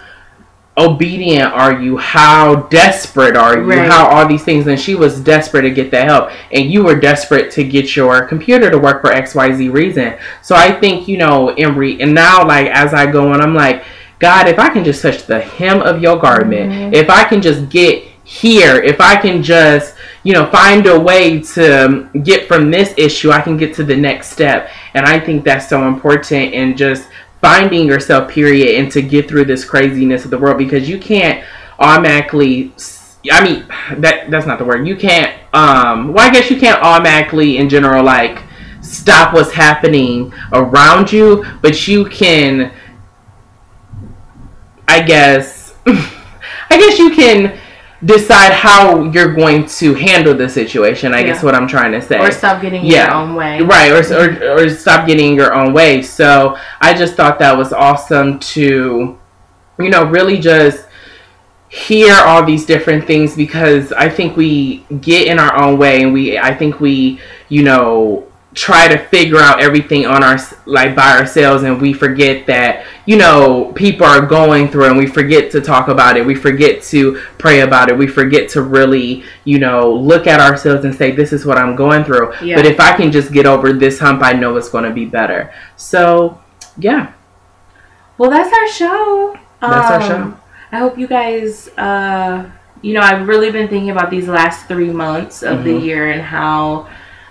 obedient are you? How desperate are you? Right. How all these things? And she was desperate to get that help, and you were desperate to get your computer to work for X Y Z reason. So I think you know, Emery, and now like as I go on, I'm like, God, if I can just touch the hem of your garment, mm-hmm. if I can just get here, if I can just you know find a way to get from this issue, I can get to the next step, and I think that's so important, and just finding yourself period and to get through this craziness of the world because you can't automatically I mean that that's not the word. You can't um well I guess you can't automatically in general like stop what's happening around you, but you can I guess I guess you can decide how you're going to handle the situation. I yeah. guess what I'm trying to say. Or stop getting yeah. your own way. Right. Or, or or stop getting your own way. So I just thought that was awesome to, you know, really just hear all these different things because I think we get in our own way and we I think we you know try to figure out everything on our like by ourselves and we forget that you know people are going through and we forget to talk about it we forget to pray about it we forget to really you know look at ourselves and say this is what i'm going through. Yeah. but if i can just get over this hump i know it's going to be better. So yeah. Well that's our show. That's um, our show. I hope you guys uh you know i've really been thinking about these last three months of mm-hmm. the year and how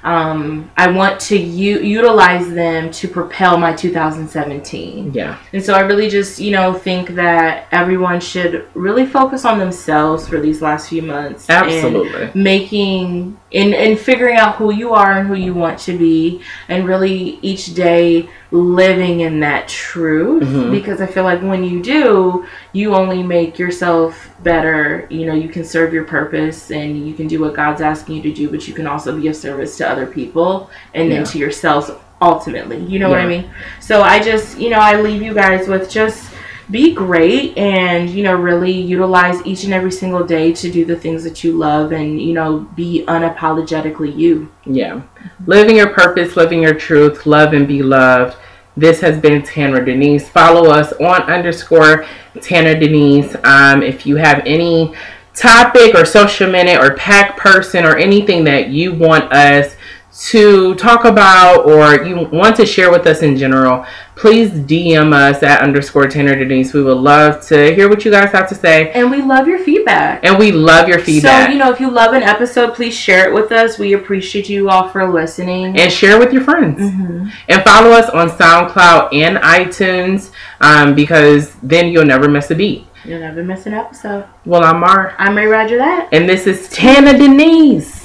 um, I want to u- utilize them to propel my 2017. Yeah. And so I really just, you know, think that everyone should really focus on themselves for these last few months. Absolutely. making and, and figuring out who you are and who you want to be and really each day living in that truth mm-hmm. because I feel like when you do, you only make yourself better. You know, you can serve your purpose and you can do what God's asking you to do, but you can also be of service to other people and yeah. then to yourselves ultimately. You know yeah. what I mean? So I just, you know, I leave you guys with just be great and you know really utilize each and every single day to do the things that you love and you know be unapologetically you yeah living your purpose living your truth love and be loved this has been Tanner Denise. Follow us on underscore Tanner Denise. Um, if you have any topic or social minute or pack person or anything that you want us to talk about or you want to share with us in general, please DM us at underscore Tanner Denise. We would love to hear what you guys have to say. And we love your feedback. And we love your feedback. So, you know, if you love an episode, please share it with us. We appreciate you all for listening. And share with your friends. Mm-hmm. And follow us on SoundCloud and iTunes um, because then you'll never miss a beat. You'll never miss an episode. Well, I'm Mar. I'm Ray Roger That. And this is Tanner Denise.